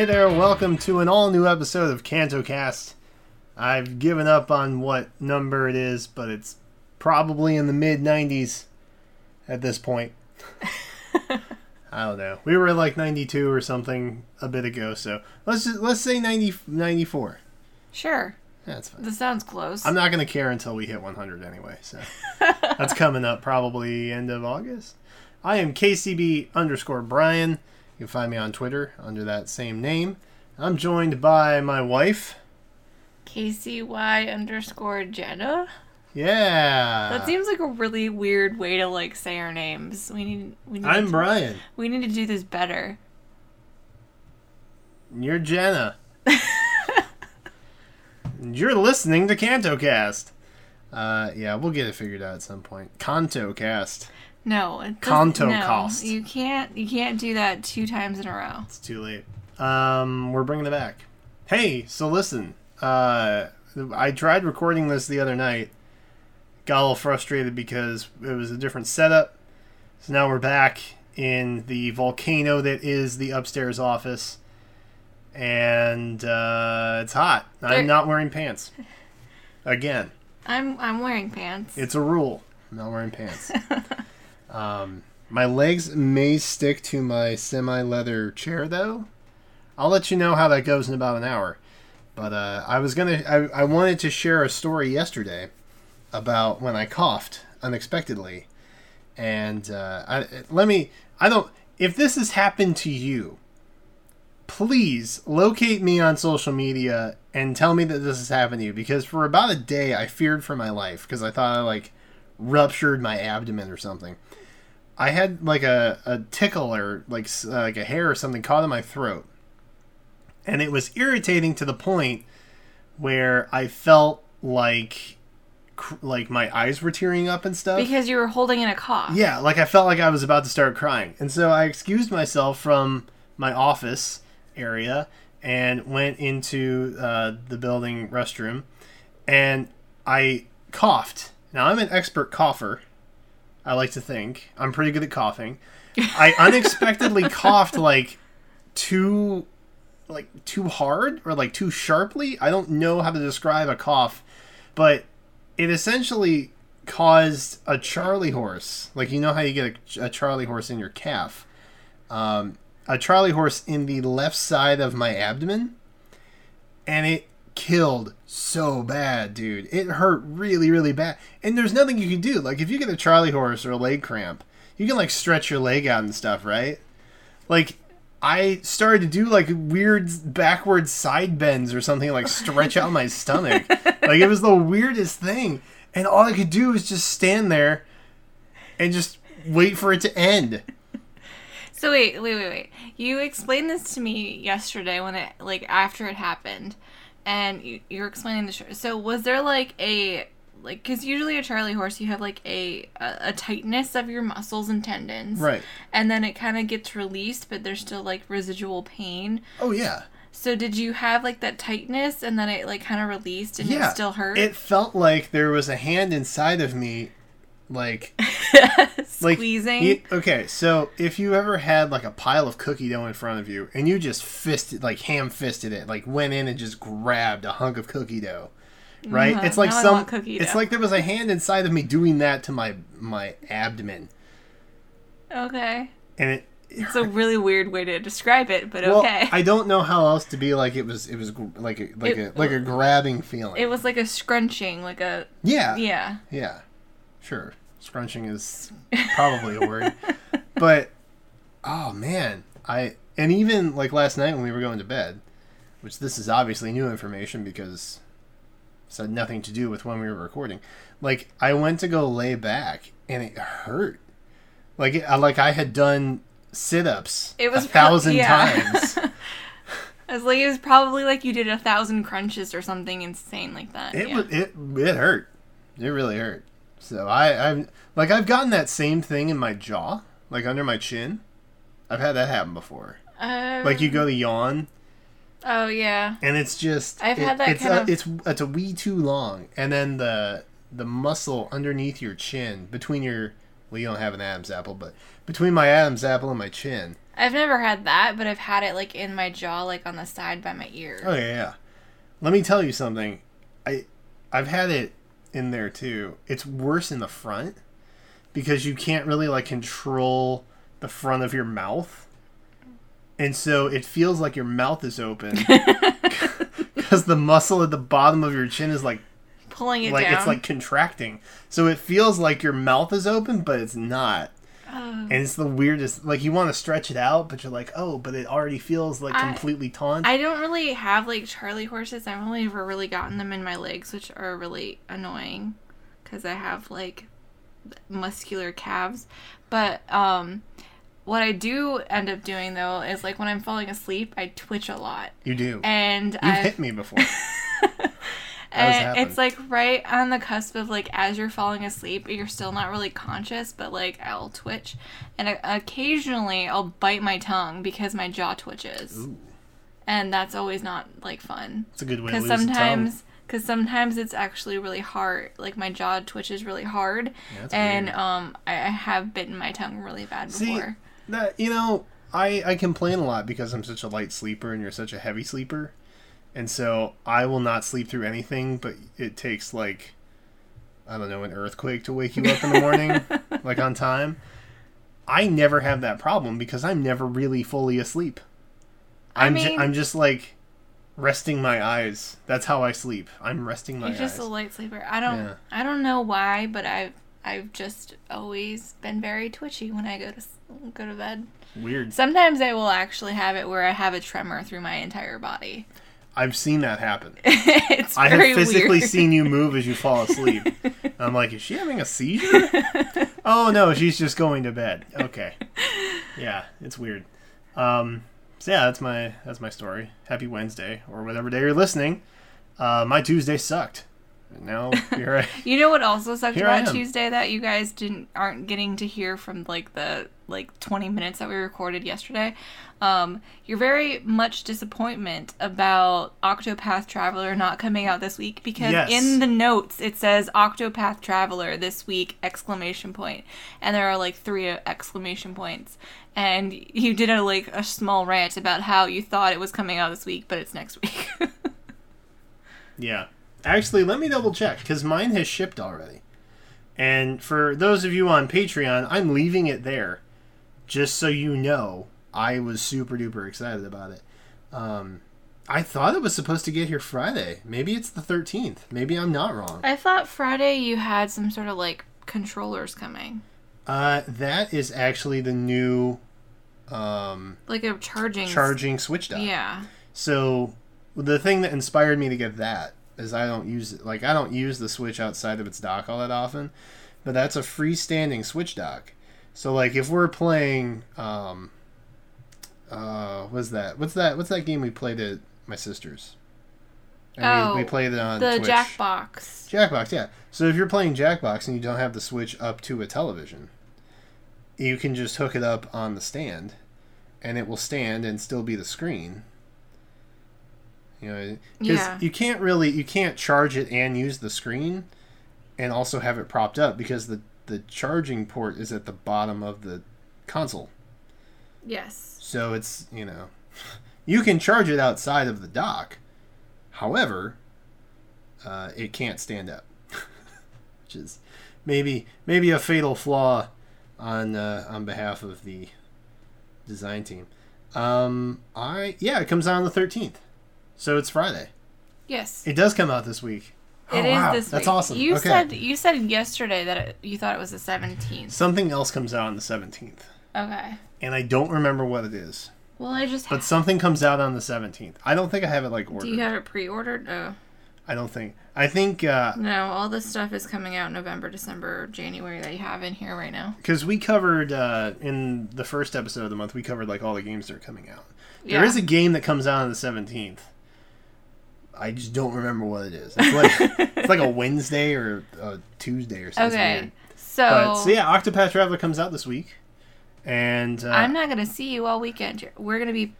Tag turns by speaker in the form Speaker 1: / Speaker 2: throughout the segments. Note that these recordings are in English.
Speaker 1: Hey there, welcome to an all new episode of CantoCast. I've given up on what number it is, but it's probably in the mid 90s at this point. I don't know. We were like 92 or something a bit ago, so let's just let's say 90 94.
Speaker 2: Sure.
Speaker 1: That's fine.
Speaker 2: That sounds close.
Speaker 1: I'm not going to care until we hit 100 anyway, so that's coming up probably end of August. I am KCB underscore Brian. You can find me on Twitter under that same name. I'm joined by my wife.
Speaker 2: KCY underscore Jenna.
Speaker 1: Yeah.
Speaker 2: That seems like a really weird way to like say our names. We need. We need
Speaker 1: I'm
Speaker 2: to,
Speaker 1: Brian.
Speaker 2: We need to do this better.
Speaker 1: You're Jenna. You're listening to CantoCast. Uh, yeah, we'll get it figured out at some point. CantoCast.
Speaker 2: No, it
Speaker 1: Kanto
Speaker 2: no,
Speaker 1: cost.
Speaker 2: You can't. You can't do that two times in a row.
Speaker 1: It's too late. Um, we're bringing it back. Hey, so listen. Uh, I tried recording this the other night. Got a little frustrated because it was a different setup. So now we're back in the volcano that is the upstairs office, and uh, it's hot.
Speaker 2: There-
Speaker 1: I'm not wearing pants. Again,
Speaker 2: I'm. I'm wearing pants.
Speaker 1: it's a rule. I'm not wearing pants. um, my legs may stick to my semi-leather chair though. I'll let you know how that goes in about an hour. But uh, I was gonna, I, I wanted to share a story yesterday about when I coughed unexpectedly, and uh, I, let me. I don't. If this has happened to you, please locate me on social media and tell me that this has happened to you because for about a day I feared for my life because I thought I like ruptured my abdomen or something. I had like a, a tickle or like uh, like a hair or something caught in my throat, and it was irritating to the point where I felt like cr- like my eyes were tearing up and stuff.
Speaker 2: because you were holding in a cough.
Speaker 1: Yeah, like I felt like I was about to start crying. And so I excused myself from my office area and went into uh, the building restroom and I coughed. Now, I'm an expert cougher. I like to think. I'm pretty good at coughing. I unexpectedly coughed like too like too hard or like too sharply. I don't know how to describe a cough, but it essentially caused a charley horse. Like you know how you get a, a charley horse in your calf. Um, a charley horse in the left side of my abdomen, and it killed so bad, dude. It hurt really, really bad. And there's nothing you can do. Like if you get a charley horse or a leg cramp, you can like stretch your leg out and stuff, right? Like I started to do like weird backward side bends or something, like stretch out my stomach. Like it was the weirdest thing. And all I could do was just stand there and just wait for it to end.
Speaker 2: So wait, wait, wait, wait. You explained this to me yesterday when it like after it happened, and you, you were explaining the show. So was there like a like because usually a Charlie horse you have like a, a a tightness of your muscles and tendons,
Speaker 1: Right.
Speaker 2: And then it kind of gets released, but there's still like residual pain.
Speaker 1: Oh yeah.
Speaker 2: So did you have like that tightness and then it like kind of released and
Speaker 1: yeah.
Speaker 2: it still hurt?
Speaker 1: It felt like there was a hand inside of me like like
Speaker 2: Squeezing.
Speaker 1: you- okay, so if you ever had like a pile of cookie dough in front of you and you just fisted like ham fisted it, like went in and just grabbed a hunk of cookie dough, right?
Speaker 2: Uh-huh.
Speaker 1: It's like
Speaker 2: Now
Speaker 1: some
Speaker 2: cookie
Speaker 1: it's like there was a hand inside of me doing that to my my abdomen,
Speaker 2: okay.
Speaker 1: and it.
Speaker 2: It's a really weird way to describe it, but
Speaker 1: well,
Speaker 2: okay.
Speaker 1: I don't know how else to be like it was. It was like a like
Speaker 2: It-
Speaker 1: a like a grabbing feeling.
Speaker 2: it was like a scrunching, like a
Speaker 1: yeah,
Speaker 2: yeah.
Speaker 1: Yeah, sure. Scrunching is probably a word, but oh man, I and even like last night when we were going to bed, which this is obviously new information because it's had nothing to do with when we were recording. Like I went to go lay back and it hurt, like it, like I had done sit-ups
Speaker 2: It was
Speaker 1: a
Speaker 2: pro-
Speaker 1: thousand
Speaker 2: yeah.
Speaker 1: times.
Speaker 2: I was like, it was probably like you did a thousand crunches or something insane like that.
Speaker 1: It
Speaker 2: yeah.
Speaker 1: was it it hurt. It really hurt. So I I've like I've gotten that same thing in my jaw, like under my chin. I've had that happen before.
Speaker 2: Um,
Speaker 1: Like you go to yawn
Speaker 2: Oh yeah.
Speaker 1: and it's just
Speaker 2: I've
Speaker 1: it-
Speaker 2: had that
Speaker 1: it's
Speaker 2: kind
Speaker 1: a,
Speaker 2: of-
Speaker 1: it's it's a wee too long and then the the muscle underneath your chin between your well you don't have an Adam's apple but between my Adam's apple and my chin
Speaker 2: I've never had that, but I've had it like in my jaw, like on the side by my ear.
Speaker 1: Oh yeah, yeah. Let me tell you something. I I've had it in there too. It's worse in the front because you can't really like control the front of your mouth. And so it feels like your mouth is open because the muscle at the bottom of your chin is like
Speaker 2: Pulling it
Speaker 1: like
Speaker 2: down.
Speaker 1: it's like contracting. So it feels like your mouth is open, but it's not.
Speaker 2: Oh.
Speaker 1: And it's the weirdest. Like you want to stretch it out, but you're like, oh, but it already feels like
Speaker 2: I-
Speaker 1: completely taut.
Speaker 2: I don't really have like Charlie horses. I've only ever really gotten them in my legs, which are really annoying because I have like muscular calves. But um, what I do end up doing though is like when I'm falling asleep, I twitch a lot,
Speaker 1: you do.
Speaker 2: and
Speaker 1: You've
Speaker 2: I
Speaker 1: hit me before. It
Speaker 2: and it's like right on the cusp of like as you're falling asleep, you're still not really conscious, but like I'll twitch, and occasionally I'll bite my tongue because my jaw twitches,
Speaker 1: Ooh,
Speaker 2: and that's always not like fun.
Speaker 1: it's a good way
Speaker 2: because
Speaker 1: lose a tongue.
Speaker 2: sometimes because sometimes it's actually really hard like my jaw twitches really hard
Speaker 1: Yeah,
Speaker 2: and
Speaker 1: weird.
Speaker 2: um I, I have bitten my tongue really bad
Speaker 1: See,
Speaker 2: before
Speaker 1: That you know, I I complain a lot because I'm such a light sleeper and you're such a heavy sleeper, and so I will not sleep through anything. But it takes like, I don't know, an earthquake to wake you up in the morning, like on time. I never have that problem because I'm never really fully asleep.
Speaker 2: I
Speaker 1: I'm ju- I'm just like resting my eyes. That's how I sleep. I'm resting my
Speaker 2: you're just a light sleeper i don't
Speaker 1: Yeah.
Speaker 2: i don't know why but i've i've just always been very twitchy when i go to go to bed
Speaker 1: Weird.
Speaker 2: sometimes i will actually have it where i have a tremor through my entire body
Speaker 1: I've seen that happen.
Speaker 2: it's
Speaker 1: I have physically
Speaker 2: weird.
Speaker 1: seen you move as you fall asleep. I'm like, is she having a seizure? oh no, she's just going to bed. Okay. Yeah, it's weird. Um, so yeah, that's my that's my story. Happy Wednesday or whatever day you're listening. Uh, my Tuesday sucked. No, now here I
Speaker 2: You know what also sucked
Speaker 1: Here
Speaker 2: about. Tuesday that you guys didn't aren't getting to hear from like the like 20 minutes that we recorded yesterday. Um, you're very much disappointment about Octopath Traveler not coming out this week because
Speaker 1: Yes.
Speaker 2: in the notes it says Octopath Traveler this week exclamation point and there are like three exclamation points and you did a like a small rant about how you thought it was coming out this week but it's next week.
Speaker 1: Yeah. Actually, let me double check because mine has shipped already. And for those of you on Patreon, I'm leaving it there just so you know I was super duper excited about it. Um, I thought it was supposed to get here Friday. Maybe it's the 13th. Maybe I'm not wrong.
Speaker 2: I thought Friday you had some sort of like controllers coming.
Speaker 1: Uh, that is actually the new um,
Speaker 2: like a charging
Speaker 1: charging switch dock.
Speaker 2: Yeah.
Speaker 1: So the thing that inspired me to get that is I don't use it like I don't use the switch outside of its dock all that often, but that's a freestanding switch dock. So like if we're playing um uh what's that? What's that what's that game we played at my sister's? And
Speaker 2: Oh,
Speaker 1: we, we played it on
Speaker 2: The
Speaker 1: Twitch.
Speaker 2: Jackbox.
Speaker 1: Jackbox, yeah. So if you're playing Jackbox and you don't have the switch up to a television, you can just hook it up on the stand, and it will stand and still be the screen. You know, because
Speaker 2: Yeah.
Speaker 1: you can't really you can't charge it and use the screen, and also have it propped up because the the charging port is at the bottom of the console.
Speaker 2: Yes.
Speaker 1: So it's you know, you can charge it outside of the dock. However, uh, it can't stand up, which is maybe maybe a fatal flaw on uh, on behalf of the design team. Um, I yeah, it comes out on the thirteenth, so it's Friday.
Speaker 2: Yes.
Speaker 1: It does come out this week.
Speaker 2: It is
Speaker 1: oh, wow,
Speaker 2: this
Speaker 1: That's
Speaker 2: week.
Speaker 1: awesome.
Speaker 2: You
Speaker 1: okay.
Speaker 2: said you said yesterday that it, you thought it was the 17th.
Speaker 1: something else comes out on the seventeenth,
Speaker 2: Okay.
Speaker 1: and I don't remember what it is.
Speaker 2: Well, I just
Speaker 1: But something comes out on the seventeenth. I don't think I have it like ordered.
Speaker 2: Do you have it pre-ordered? Oh.
Speaker 1: I don't think. I think uh,
Speaker 2: No, all this stuff is coming out November, December, January that you have in here right now.
Speaker 1: because we covered uh, in the first episode of the month, we covered like all the games that are coming out.
Speaker 2: Yeah.
Speaker 1: There is a game that comes out on the seventeenth. I just don't remember what it is. It's like it's like a Wednesday or a Tuesday or something.
Speaker 2: Okay.
Speaker 1: weird.
Speaker 2: So,
Speaker 1: But so yeah, Octopath Traveler comes out this week, and uh,
Speaker 2: I'm not going to see you all weekend. We're going to be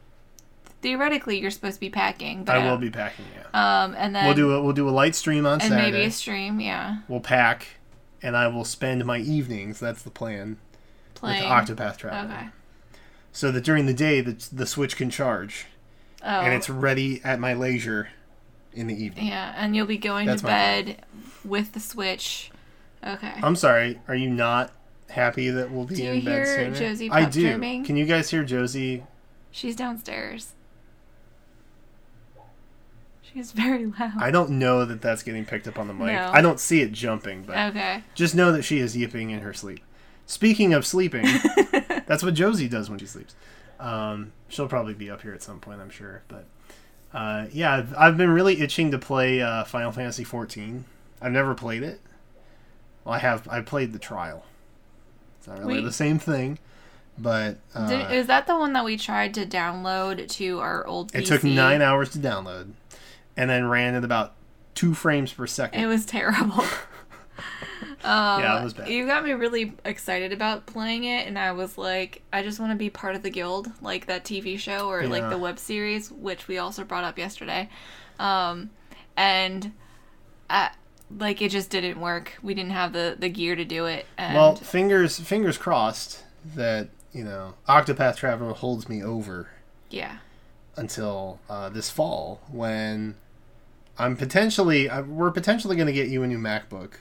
Speaker 2: theoretically you're supposed to be packing, but
Speaker 1: I will be packing. Yeah,
Speaker 2: um and then
Speaker 1: we'll do a we'll do a light stream on
Speaker 2: and
Speaker 1: Saturday.
Speaker 2: maybe a stream, yeah.
Speaker 1: We'll pack, and I will spend my evenings. That's the plan
Speaker 2: Playing.
Speaker 1: with Octopath Traveler.
Speaker 2: Okay.
Speaker 1: so that during the day the the Switch can charge
Speaker 2: Oh,
Speaker 1: and it's ready at my leisure in the evening.
Speaker 2: yeah, and you'll be going
Speaker 1: That's
Speaker 2: to
Speaker 1: my plan.
Speaker 2: bed with the Switch. Okay.
Speaker 1: I'm sorry. Are you not happy that we'll be
Speaker 2: Do you
Speaker 1: in bed
Speaker 2: hear
Speaker 1: sooner?
Speaker 2: Josie
Speaker 1: I do.
Speaker 2: dreaming?
Speaker 1: Can you guys hear Josie?
Speaker 2: She's downstairs. She's very loud.
Speaker 1: I don't know that that's getting picked up on the mic.
Speaker 2: No.
Speaker 1: I don't see it jumping, but
Speaker 2: okay.
Speaker 1: just know that she is yipping in her sleep. Speaking of sleeping, that's what Josie does when she sleeps. Um, she'll probably be up here at some point, I'm sure. But uh, yeah, I've, been really itching to play uh, Final Fantasy 14. I've never played it. Well, I have. I played the trial. It's not really
Speaker 2: We-
Speaker 1: the same thing, but uh,
Speaker 2: Did, is that the one that we tried to download to our old PC?
Speaker 1: it took nine hours to download, and then ran at about two frames per second.
Speaker 2: It was terrible. um,
Speaker 1: Yeah, it was bad.
Speaker 2: You got me really excited about playing it, and I was like, I just want to be part of the guild, like that TV show or like the web series, which we also brought up yesterday. Um, and I, like it just didn't work. We didn't have the the gear to do it. And
Speaker 1: Well, fingers fingers crossed that you know Octopath Traveler holds me over
Speaker 2: yeah,
Speaker 1: until uh, this fall when I'm potentially uh, we're potentially going to get you a new MacBook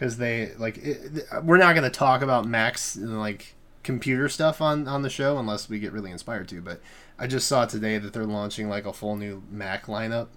Speaker 1: because they like it, we're not going to talk about Macs and like computer stuff on on the show unless we get really inspired to. But I just saw today that they're launching like a full new Mac lineup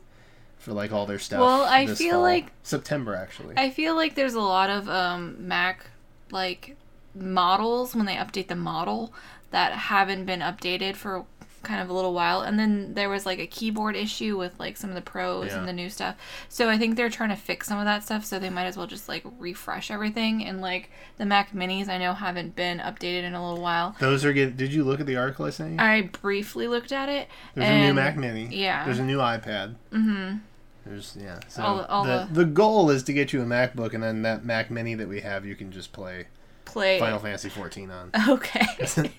Speaker 1: for like all their stuff.
Speaker 2: Well, I feel
Speaker 1: fall.
Speaker 2: like-
Speaker 1: September actually.
Speaker 2: I feel like there's a lot of um, Mac like models when they update the model that haven't been updated for kind of a little while and then there was like a keyboard issue with like some of the pros
Speaker 1: Yeah.
Speaker 2: and the new stuff so i think they're trying to fix some of that stuff so they might as well just like refresh everything and like the mac minis i know haven't been updated in a little while
Speaker 1: Those are get. Did you look at the article I sent you?
Speaker 2: i briefly looked at it
Speaker 1: There's a new Mac Mini.
Speaker 2: yeah.
Speaker 1: There's a new iPad.
Speaker 2: mm-hmm
Speaker 1: There's yeah. So
Speaker 2: All the- all
Speaker 1: the,
Speaker 2: the-
Speaker 1: the goal is to get you a MacBook, and then that Mac Mini that we have, you can just play
Speaker 2: play
Speaker 1: Final Fantasy 14 on.
Speaker 2: okay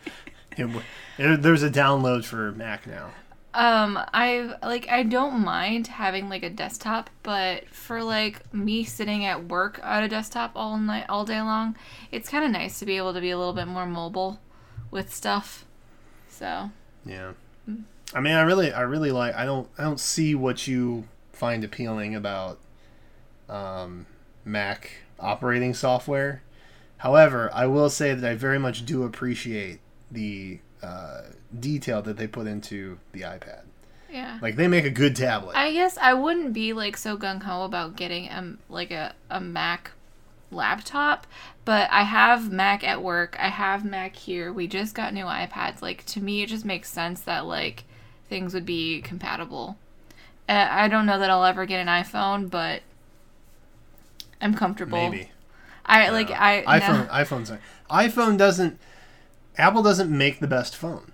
Speaker 1: It there- there's a download for Mac now.
Speaker 2: Um, I like I don't mind having like a desktop, but for like me sitting at work at a desktop all night, all day long, it's kind of nice to be able to be a little bit more mobile with stuff. So
Speaker 1: Yeah.
Speaker 2: Mm.
Speaker 1: I mean, I really, I really like. I don't, I don't see what you find appealing about um, Mac operating software. However, I will say that I very much do appreciate the uh, detail that they put into the iPad.
Speaker 2: yeah,
Speaker 1: Like they make a good tablet.
Speaker 2: I guess I wouldn't be like so gung ho about getting um like a a Mac laptop, but I have Mac at work. I have Mac here. We just got new iPads. Like to me, it just makes sense that like things would be compatible. Uh, I don't know that I'll ever get an iPhone, but I'm comfortable.
Speaker 1: Maybe.
Speaker 2: I like I
Speaker 1: iPhone.
Speaker 2: no.
Speaker 1: iPhone's iPhone doesn't. Apple doesn't make the best phone.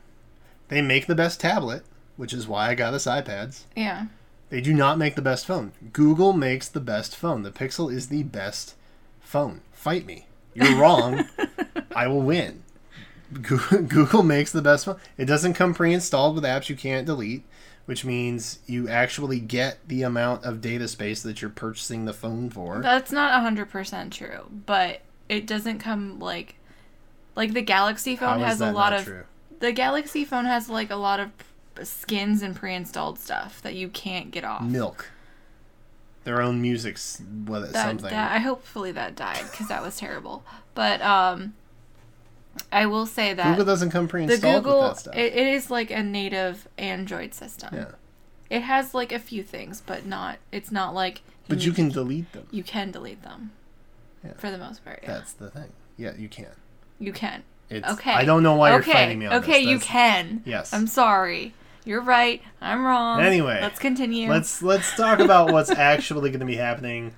Speaker 1: They make the best tablet, which is why I got us iPads.
Speaker 2: Yeah.
Speaker 1: They do not make the best phone. Google makes the best phone. The Pixel is the best phone. Fight me. You're wrong. I will win. Google makes the best phone. It doesn't come pre-installed with apps you can't delete, which means you actually get the amount of data space that you're purchasing the phone for.
Speaker 2: That's not hundred percent true, but it doesn't come like like the Galaxy phone has a lot of
Speaker 1: true?
Speaker 2: the Galaxy phone has like a lot of skins and pre-installed stuff that you can't get off.
Speaker 1: milk. Their own music's what
Speaker 2: that,
Speaker 1: something.
Speaker 2: that I hopefully that died because that was terrible. But um, I will say that
Speaker 1: Google doesn't come pre-installed
Speaker 2: Google
Speaker 1: with that stuff.
Speaker 2: it, it is like a native Android system.
Speaker 1: yeah,
Speaker 2: It has like a few things, but not. It's not like.
Speaker 1: but you can delete them.
Speaker 2: You can delete them.
Speaker 1: Yeah.
Speaker 2: For the most part, yeah.
Speaker 1: That's the thing. Yeah, you can.
Speaker 2: You can.
Speaker 1: It's,
Speaker 2: Okay.
Speaker 1: I don't know why
Speaker 2: okay.
Speaker 1: you're fighting me on
Speaker 2: okay,
Speaker 1: this.
Speaker 2: you can.
Speaker 1: Yes.
Speaker 2: I'm sorry. You're right. I'm wrong.
Speaker 1: Anyway,
Speaker 2: let's continue.
Speaker 1: Let's let's talk about what's actually going to be happening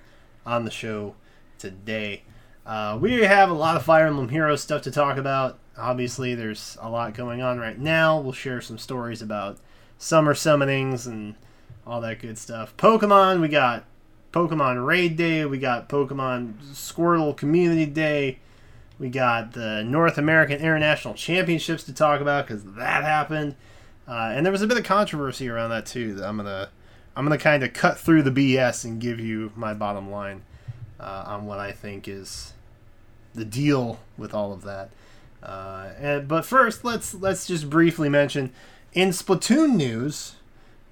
Speaker 1: on the show today. Uh, we have a lot of Fire Emblem Heroes stuff to talk about. Obviously, there's a lot going on right now. We'll share some stories about summer summonings and all that good stuff. Pokemon, we got Pokemon Raid Day, we got Pokemon Squirtle Community Day, we got the North American International Championships to talk about because that happened. Uh, and there was a bit of controversy around that too. That I'm gonna, I'm gonna kind of cut through the BS and give you my bottom line uh, on what I think is the deal with all of that. Uh, and, but first, let's let's just briefly mention in Splatoon news,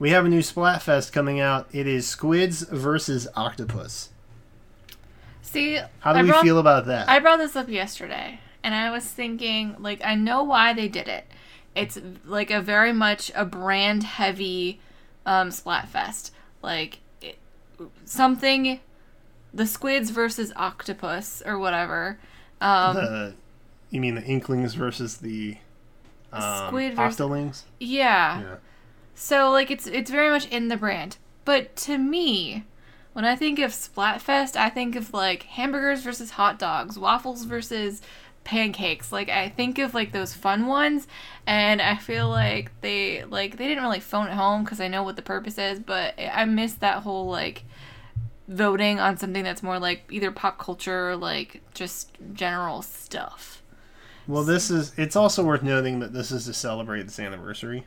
Speaker 1: we have a new Splatfest coming out. It is Squids versus Octopus.
Speaker 2: See,
Speaker 1: How do
Speaker 2: I
Speaker 1: we
Speaker 2: brought,
Speaker 1: feel about that?
Speaker 2: I brought this up yesterday, and I was thinking, like, I know why they did it. It's like a very much a brand heavy um, Splatfest. Like, it, something, the squids versus octopus or whatever. Um,
Speaker 1: the, you mean the Inklings versus the um,
Speaker 2: Squid vers-
Speaker 1: Octolings?
Speaker 2: yeah.
Speaker 1: Yeah.
Speaker 2: So like it's it's very much in the brand. But to me, when I think of Splatfest, I think of like hamburgers versus hot dogs, waffles versus pancakes. Like I think of like those fun ones and I feel like they like they didn't really phone it home cuz I know what the purpose is, but I miss that whole like voting on something that's more like either pop culture or like just general stuff.
Speaker 1: Well, this is. It's also worth noting that this is to celebrate this anniversary,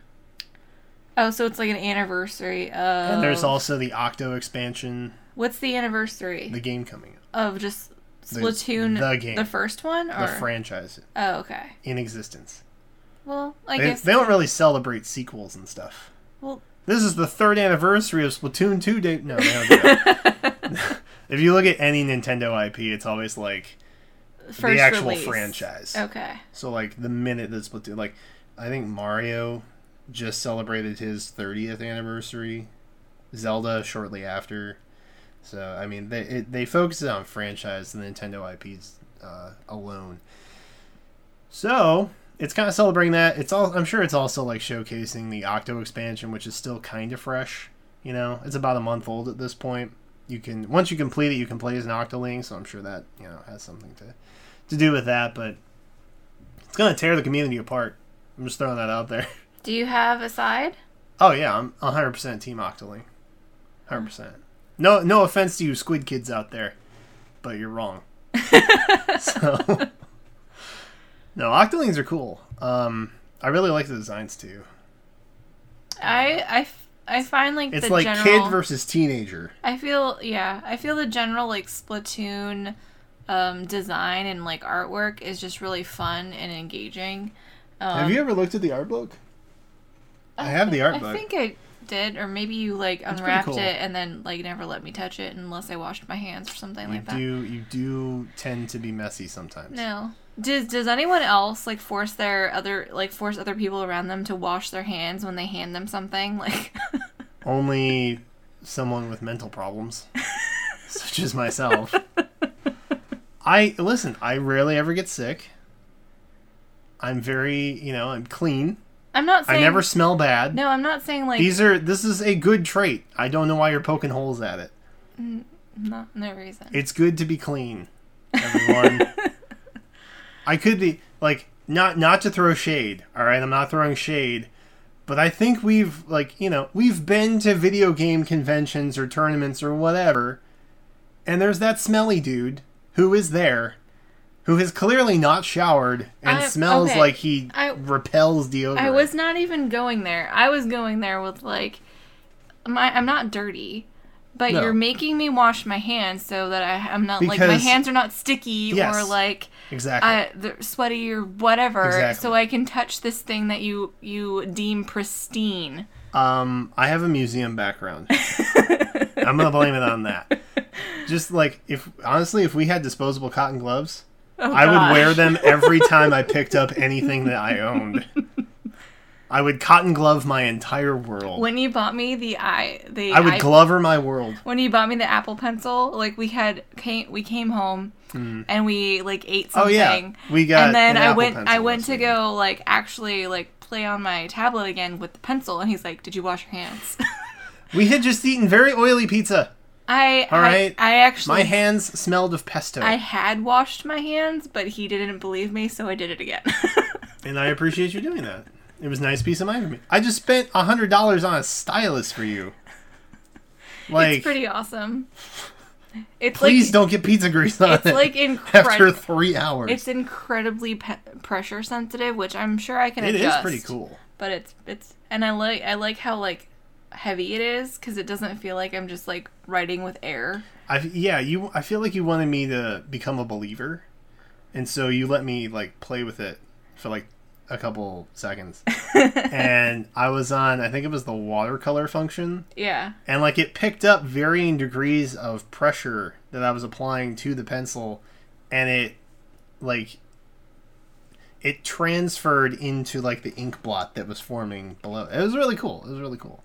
Speaker 2: Oh, so it's like an anniversary of
Speaker 1: and there's also the Octo expansion,
Speaker 2: What's the anniversary?
Speaker 1: the game coming out,
Speaker 2: of just Splatoon,
Speaker 1: the game.
Speaker 2: the first one, or
Speaker 1: the franchise
Speaker 2: oh, okay.
Speaker 1: in existence.
Speaker 2: Well, I
Speaker 1: They,
Speaker 2: guess
Speaker 1: they don't really celebrate sequels and stuff.
Speaker 2: Well,
Speaker 1: This is the third anniversary of Splatoon 2 day. No, do that. if you look at any Nintendo IP, it's always like
Speaker 2: first
Speaker 1: the actual
Speaker 2: release.
Speaker 1: franchise.
Speaker 2: Okay.
Speaker 1: So like the minute that Splatoon, like I think Mario just celebrated his 30th anniversary. Zelda shortly after. So I mean, they it, they focus on franchise, the Nintendo IPs uh, alone. So it's kind of celebrating that. It's all I'm sure it's also like showcasing the Octo expansion, which is still kind of fresh. You know, it's about a month old at this point. You can once you complete it, you can play as an Octoling. So I'm sure that you know has something to to do with that. But it's gonna tear the community apart. I'm just throwing that out there.
Speaker 2: Do you have a side?
Speaker 1: Oh yeah, I'm 100% Team Octoling. 100%. No, no offense to you Squid Kids out there, but you're wrong. so, no, Octolings are cool. Um, I really like the designs too.
Speaker 2: I I I find like
Speaker 1: It's like
Speaker 2: general.
Speaker 1: kid versus teenager.
Speaker 2: I feel yeah. I feel the general like Splatoon um, design and like artwork is just really fun and engaging. Um,
Speaker 1: Have you ever looked at the art book? I have the art book.
Speaker 2: I
Speaker 1: book.
Speaker 2: think I did, or maybe you like unwrapped
Speaker 1: cool.
Speaker 2: it and then like never let me touch it unless I washed my hands or something
Speaker 1: You
Speaker 2: like that.
Speaker 1: do you do tend to be messy sometimes.
Speaker 2: No. Does does anyone else like force their other like force other people around them to wash their hands when they hand them something? Like
Speaker 1: Only someone with mental problems, such as myself. I listen. I rarely ever get sick. I'm very, you know, I'm clean.
Speaker 2: I'm not saying
Speaker 1: I never smell bad.
Speaker 2: No, I'm not saying like
Speaker 1: These are. This is a good trait. I don't know why you're poking holes at it.
Speaker 2: Mm, no, no reason.
Speaker 1: It's good to be clean, everyone. I could be like not not to throw shade. All right, I'm not throwing shade, but I think we've like you know we've been to video game conventions or tournaments or whatever, and there's that smelly dude who is there, who has clearly not showered and
Speaker 2: I-
Speaker 1: smells
Speaker 2: okay.
Speaker 1: like he
Speaker 2: I-
Speaker 1: repels deodorant.
Speaker 2: I was not even going there. I was going there with like my I'm not dirty. But
Speaker 1: No.
Speaker 2: you're making me wash my hands so that I, I'm not like my hands are not sticky or like
Speaker 1: exactly.
Speaker 2: I, sweaty or whatever,
Speaker 1: Exactly.
Speaker 2: so I can touch this thing that you you deem pristine.
Speaker 1: Um, I have a museum background. I'm gonna blame it on that. Just like if honestly, if we had disposable cotton gloves,
Speaker 2: Oh,
Speaker 1: I would wear them every time I picked up anything that I owned. I would cotton glove my entire world.
Speaker 2: When you bought me the i the
Speaker 1: I would
Speaker 2: i-
Speaker 1: glover my world.
Speaker 2: when you bought me the Apple Pencil, like we had came we came home and we like ate
Speaker 1: Hmm. Oh
Speaker 2: something.
Speaker 1: yeah, we got.
Speaker 2: and then
Speaker 1: an
Speaker 2: I
Speaker 1: Apple
Speaker 2: went I went to go like actually like play on my tablet again with the pencil and he's like, "Did you wash your hands?"
Speaker 1: We had just eaten very oily pizza.
Speaker 2: I
Speaker 1: All right.
Speaker 2: I, I actually
Speaker 1: My hands smelled of pesto,
Speaker 2: I had washed my hands, but he didn't believe me, so I did it again.
Speaker 1: and I appreciate you doing that. It was nice peace of mind for me. I just spent a hundred dollars on a stylus for you. Like,
Speaker 2: it's pretty awesome. It's
Speaker 1: please
Speaker 2: like
Speaker 1: don't get pizza grease on
Speaker 2: it's
Speaker 1: it
Speaker 2: like
Speaker 1: after three hours.
Speaker 2: It's incredibly pe- pressure sensitive, which I'm sure I can
Speaker 1: It is
Speaker 2: adjust.
Speaker 1: pretty cool.
Speaker 2: but it's it's and I like I like how like heavy it is because it doesn't feel like I'm just like writing with air.
Speaker 1: I yeah, you. I feel like you wanted me to become a believer, and so you let me like play with it for like a couple seconds, and I was on. I think it was the watercolor function,
Speaker 2: Yeah.
Speaker 1: and like it picked up varying degrees of pressure that I was applying to the pencil, and it like it transferred into like the ink blot that was forming below. It was really cool. It was really cool.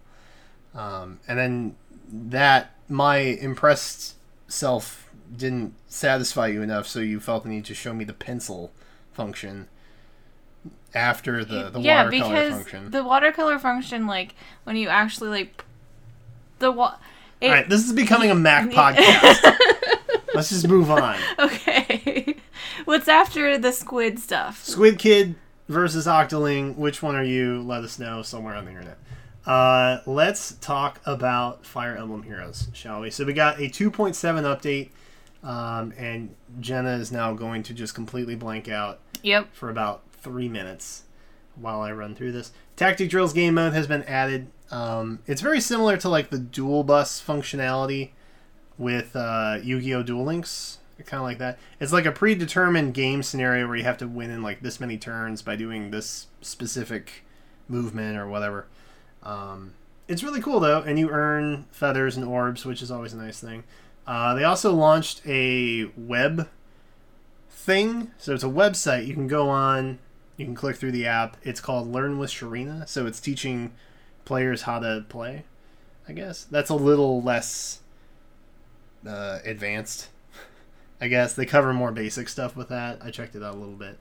Speaker 1: Um, and then that my impressed self didn't satisfy you enough, so you felt the need to show me the pencil function after the the
Speaker 2: yeah,
Speaker 1: watercolor
Speaker 2: because
Speaker 1: function.
Speaker 2: the watercolor function, like when you actually like the wa- it,
Speaker 1: All right, this is becoming a Mac podcast. Let's just move on.
Speaker 2: Okay. What's after the squid stuff?
Speaker 1: Squid Kid versus Octoling. Which one are you? Let us know somewhere on the internet. Uh, let's talk about Fire Emblem Heroes, shall we? So we got a 2.7 update, um, and Jenna is now going to just completely blank out
Speaker 2: Yep.
Speaker 1: for about three minutes while I run through this. Tactic Drills game mode has been added. Um, it's very similar to like the dual bus functionality with uh, Yu-Gi-Oh! Duel Links, kind of like that. It's like a predetermined game scenario where you have to win in like this many turns by doing this specific movement or whatever. Um, it's really cool though, and you earn feathers and orbs, which is always a nice thing. Uh, they also launched a web thing, so it's a website you can go on. You can click through the app. It's called Learn with Sharena, so it's teaching players how to play. I guess that's a little less uh, advanced. I guess they cover more basic stuff with that. I checked it out a little bit.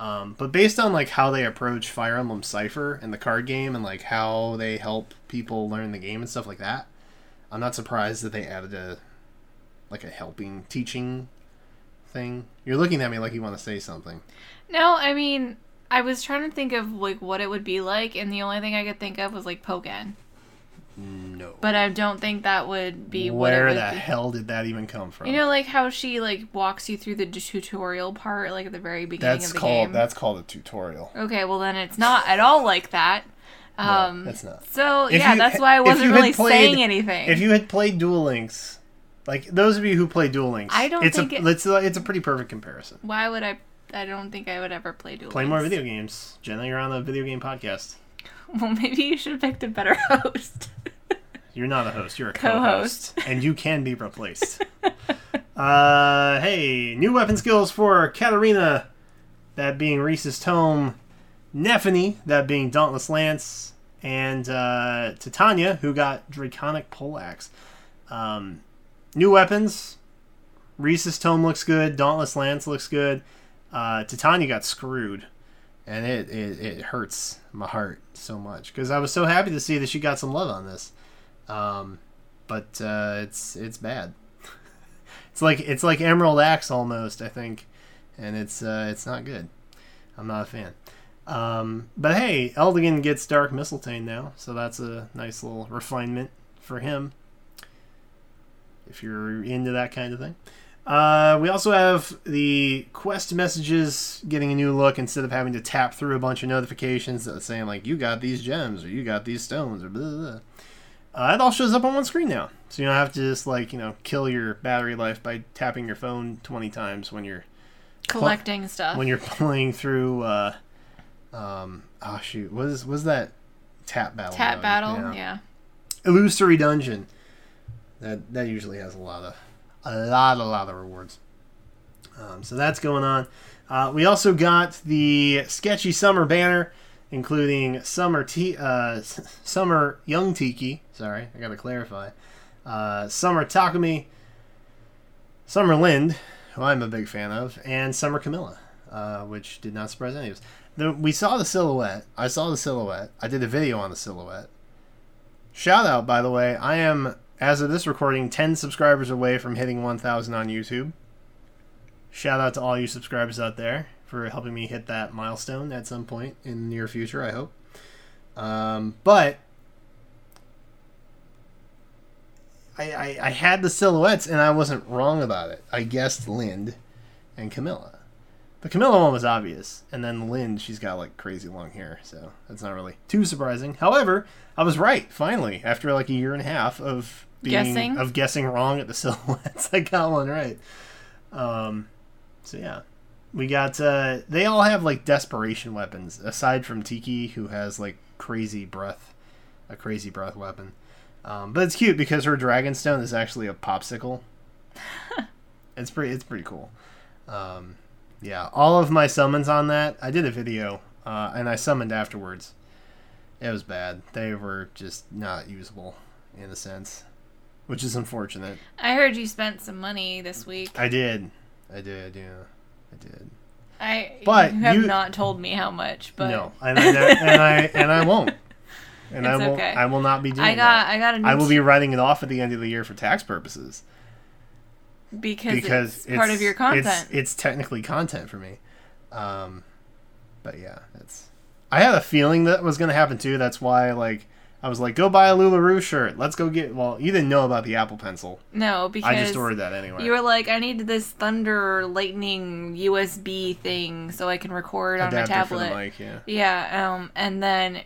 Speaker 1: Um, but based on like how they approach Fire Emblem Cipher and the card game and like how they help people learn the game and stuff like that, I'm not surprised that they added a like a helping teaching thing. You're looking at me like you want to say something.
Speaker 2: No, I mean, I was trying to think of like what it would be like, and the only thing I could think of was like Pokken.
Speaker 1: No.
Speaker 2: But I don't think that would be what
Speaker 1: Where
Speaker 2: it would
Speaker 1: the
Speaker 2: be.
Speaker 1: hell did that even come from?
Speaker 2: You know, like how she like walks you through the tutorial part, like at the very beginning
Speaker 1: that's
Speaker 2: of the
Speaker 1: called
Speaker 2: game.
Speaker 1: that's called a tutorial.
Speaker 2: Okay, well then it's not at all like that.
Speaker 1: No,
Speaker 2: Um,
Speaker 1: that's not.
Speaker 2: So
Speaker 1: If
Speaker 2: yeah,
Speaker 1: you-
Speaker 2: that's why I wasn't really
Speaker 1: played-
Speaker 2: saying anything.
Speaker 1: If you had played Duel Links, like those of you who play Duel Links,
Speaker 2: I don't
Speaker 1: it's
Speaker 2: think
Speaker 1: a
Speaker 2: it-
Speaker 1: it's a, it's a pretty perfect comparison.
Speaker 2: why would I? I don't think I would ever play Duel
Speaker 1: Play more video games. Generally, you're on a video game podcast.
Speaker 2: Well, maybe you should have picked a better host.
Speaker 1: You're not a host. You're a
Speaker 2: Co-host.
Speaker 1: co-host, and you can be replaced. uh, hey, new weapon skills for Katarina, that being Reese's Tome, Nephenee, that being Dauntless Lance, and uh, Titania, who got Draconic Poleaxe. Um, new weapons. Reese's Tome looks good. Dauntless Lance looks good. Uh, Titania got screwed, and it, it, it hurts my heart so much because I was so happy to see that she got some love on this. Um, but uh, it's it's bad. it's like it's like Emerald Axe almost, I think, and it's uh, it's not good. I'm not a fan. Um, but hey, Eldigan gets Dark Mistletoe now, so that's a nice little refinement for him. If you're into that kind of thing. Uh, we also have the quest messages getting a new look instead of having to tap through a bunch of notifications that saying like you got these gems or you got these stones or blah blah. blah. Uh, it all shows up on one screen now, so you don't have to just like you know kill your battery life by tapping your phone twenty times when you're
Speaker 2: Collecting stuff.
Speaker 1: when you're playing through. Uh, um, oh shoot, what is was that tap battle?
Speaker 2: Tap
Speaker 1: mode?
Speaker 2: battle, yeah.
Speaker 1: Illusory dungeon. That that usually has a lot of a lot a lot of rewards. Um, so that's going on. Uh, we also got the sketchy summer banner, including summer t- uh, summer young tiki. Sorry, I gotta clarify. Uh, summer Takumi, summer Linde, who I'm a big fan of, and summer Camilla, uh, which did not surprise any of us. The, we saw the silhouette. I saw the silhouette. I did a video on the silhouette. Shout out, by the way. I am, as of this recording, 10 subscribers away from hitting 1,000 on YouTube. Shout out to all you subscribers out there for helping me hit that milestone at some point in the near future, I hope. Um, but I, I, I had the silhouettes and I wasn't wrong about it. I guessed Linde and Camilla. The Camilla one was obvious, and then Linde, she's got like crazy long hair, so that's not really too surprising. However, I was right finally after like a year and a half of being
Speaker 2: Guessing.
Speaker 1: of guessing wrong at the silhouettes. I got one right. Um, so yeah, We got uh they all have like desperation weapons aside from Tiki who has like crazy breath, a crazy breath weapon. Um, but it's cute because her dragon stone is actually a popsicle. it's pretty it's pretty cool. Um, yeah, all of my summons on that, I did a video uh, and I summoned afterwards. It was bad. They were just not usable in a sense, which is unfortunate.
Speaker 2: I heard you spent some money this week.
Speaker 1: I did. I did, yeah. I did.
Speaker 2: I
Speaker 1: But
Speaker 2: you have
Speaker 1: you-
Speaker 2: not told me how much, but
Speaker 1: no, and I, and I and I won't. And I will.
Speaker 2: okay.
Speaker 1: I will not be doing
Speaker 2: I got
Speaker 1: that.
Speaker 2: I got a
Speaker 1: I will be writing it off at the end of the year for tax purposes
Speaker 2: because,
Speaker 1: because
Speaker 2: it's, part of your content.
Speaker 1: It's, it's technically content for me. Um, but yeah, it's. I had a feeling that was going to happen too. That's why, like, I was like, "Go buy a Lularoe shirt. Let's go get." Well, you didn't know about the Apple Pencil.
Speaker 2: no, because
Speaker 1: I just ordered that anyway.
Speaker 2: you were like, I need this thunder lightning USB thing so I can record on my
Speaker 1: Adapter for the
Speaker 2: tablet.
Speaker 1: mic, yeah.
Speaker 2: Yeah, um, and then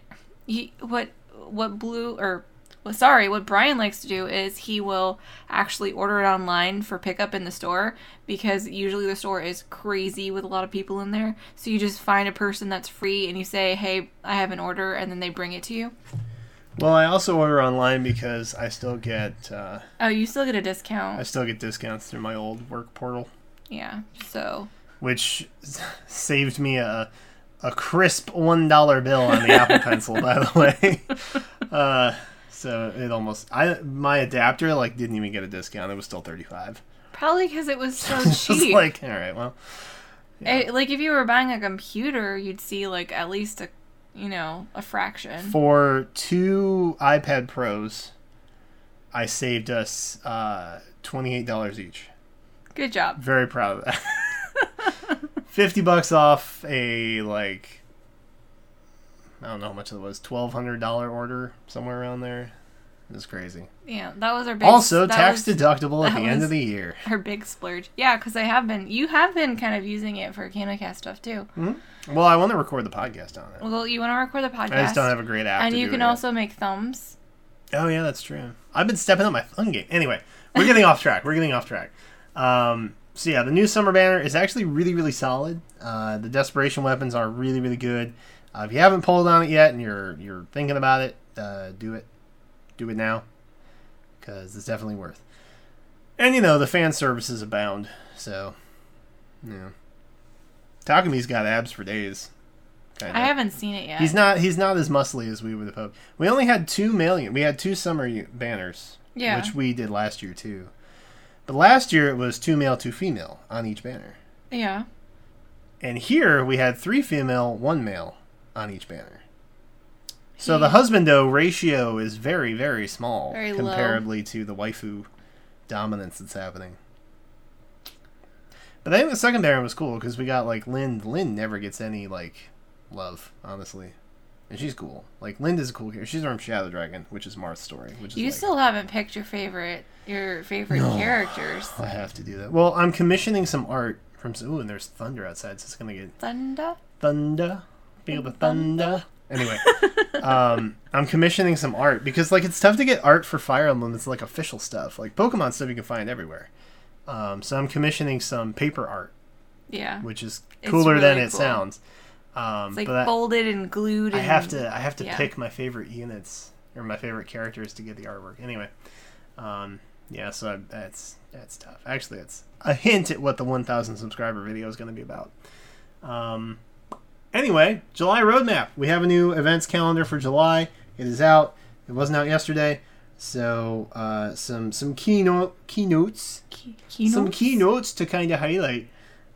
Speaker 2: he, what what blue or well, sorry, what Brian likes to do is he will actually order it online for pickup in the store because usually the store is crazy with a lot of people in there. So you just find a person that's free and you say, "Hey, I have an order," and then they bring it to you.
Speaker 1: Well, I also order online because I still get uh,
Speaker 2: Oh, you still get a discount.
Speaker 1: I still get discounts through my old work portal.
Speaker 2: Yeah. So
Speaker 1: which saved me a a crisp one dollar bill on the Apple Pencil, by the way. Uh, so it almost I my adapter like didn't even get a discount. It was still thirty five.
Speaker 2: probably because it was so
Speaker 1: It's
Speaker 2: cheap.
Speaker 1: like all right, well, yeah.
Speaker 2: Eh, like if you were buying a computer, you'd see like at least a, you know, a fraction.
Speaker 1: for two iPad Pros, I saved us uh, twenty eight dollars each.
Speaker 2: Good job.
Speaker 1: Very proud of that. Fifty bucks off a like I don't know how much it was, twelve hundred dollar order somewhere around there. It was crazy.
Speaker 2: Yeah, that was our big.
Speaker 1: also, tax
Speaker 2: was
Speaker 1: deductible at the end of the year.
Speaker 2: Our big splurge. Yeah, because I have been. You have been kind of using it for CantoCast stuff too.
Speaker 1: Well, I want to record the podcast on it.
Speaker 2: Well, you want to record the podcast,
Speaker 1: I just don't have a great app.
Speaker 2: and you can
Speaker 1: it yet.
Speaker 2: also make thumbs.
Speaker 1: Oh yeah, that's true. I've been stepping up my thumb game. Anyway, we're getting off track. We're getting off track. Um, so yeah, the new summer banner is actually really, really solid. Uh, the desperation weapons are really, really good. Uh, if you haven't pulled on it yet and you're you're thinking about it, uh, do it. Do it now, because it's definitely worth. And you know the fan services abound. So, yeah. Takumi's got abs for days. Kinda.
Speaker 2: I haven't seen it yet.
Speaker 1: He's not. He's not as muscly as we would have hoped. We only had two million. We had two summer banners,
Speaker 2: Yeah.
Speaker 1: which we did last year too. But last year it was two male, two female on each banner,
Speaker 2: Yeah.
Speaker 1: and here we had three female, one male on each banner. So
Speaker 2: He-
Speaker 1: the hmm. husbando ratio is very, very small
Speaker 2: Very
Speaker 1: comparably to the waifu dominance that's happening. But I think the second banner was cool because we got like Lynn. Lynn never gets any like love, honestly, and she's cool. Like Linda's a cool character. She's from Shadow Dragon, which is Marth's story. Which is
Speaker 2: You
Speaker 1: like,
Speaker 2: still haven't picked your favorite your favorite
Speaker 1: No.
Speaker 2: characters.
Speaker 1: I have to do that. Well, I'm commissioning some art from. Ooh, and there's thunder outside, so it's gonna get
Speaker 2: Thunder.
Speaker 1: thunder. Feel the thunder. Anyway, um, I'm commissioning some art because like it's tough to get art for Fire Emblem. It's like official stuff, like Pokemon stuff you can find everywhere. Um, so I'm commissioning some paper art,
Speaker 2: Yeah.
Speaker 1: which is cooler than
Speaker 2: really
Speaker 1: it
Speaker 2: cool.
Speaker 1: sounds. Um,
Speaker 2: It's like
Speaker 1: but I-
Speaker 2: folded and glued.
Speaker 1: I
Speaker 2: And,
Speaker 1: have to I have to
Speaker 2: yeah.
Speaker 1: pick my favorite units or my favorite characters to get the artwork. Anyway, um, yeah, so I, that's that's tough. Actually, it's a hint at what the 1,000 subscriber video is going to be about. Um, anyway, July roadmap. We have a new events calendar for July. It is out. It wasn't out yesterday. So uh, some some keynote keynotes
Speaker 2: Key-
Speaker 1: some
Speaker 2: keynotes?
Speaker 1: keynotes to kind of highlight.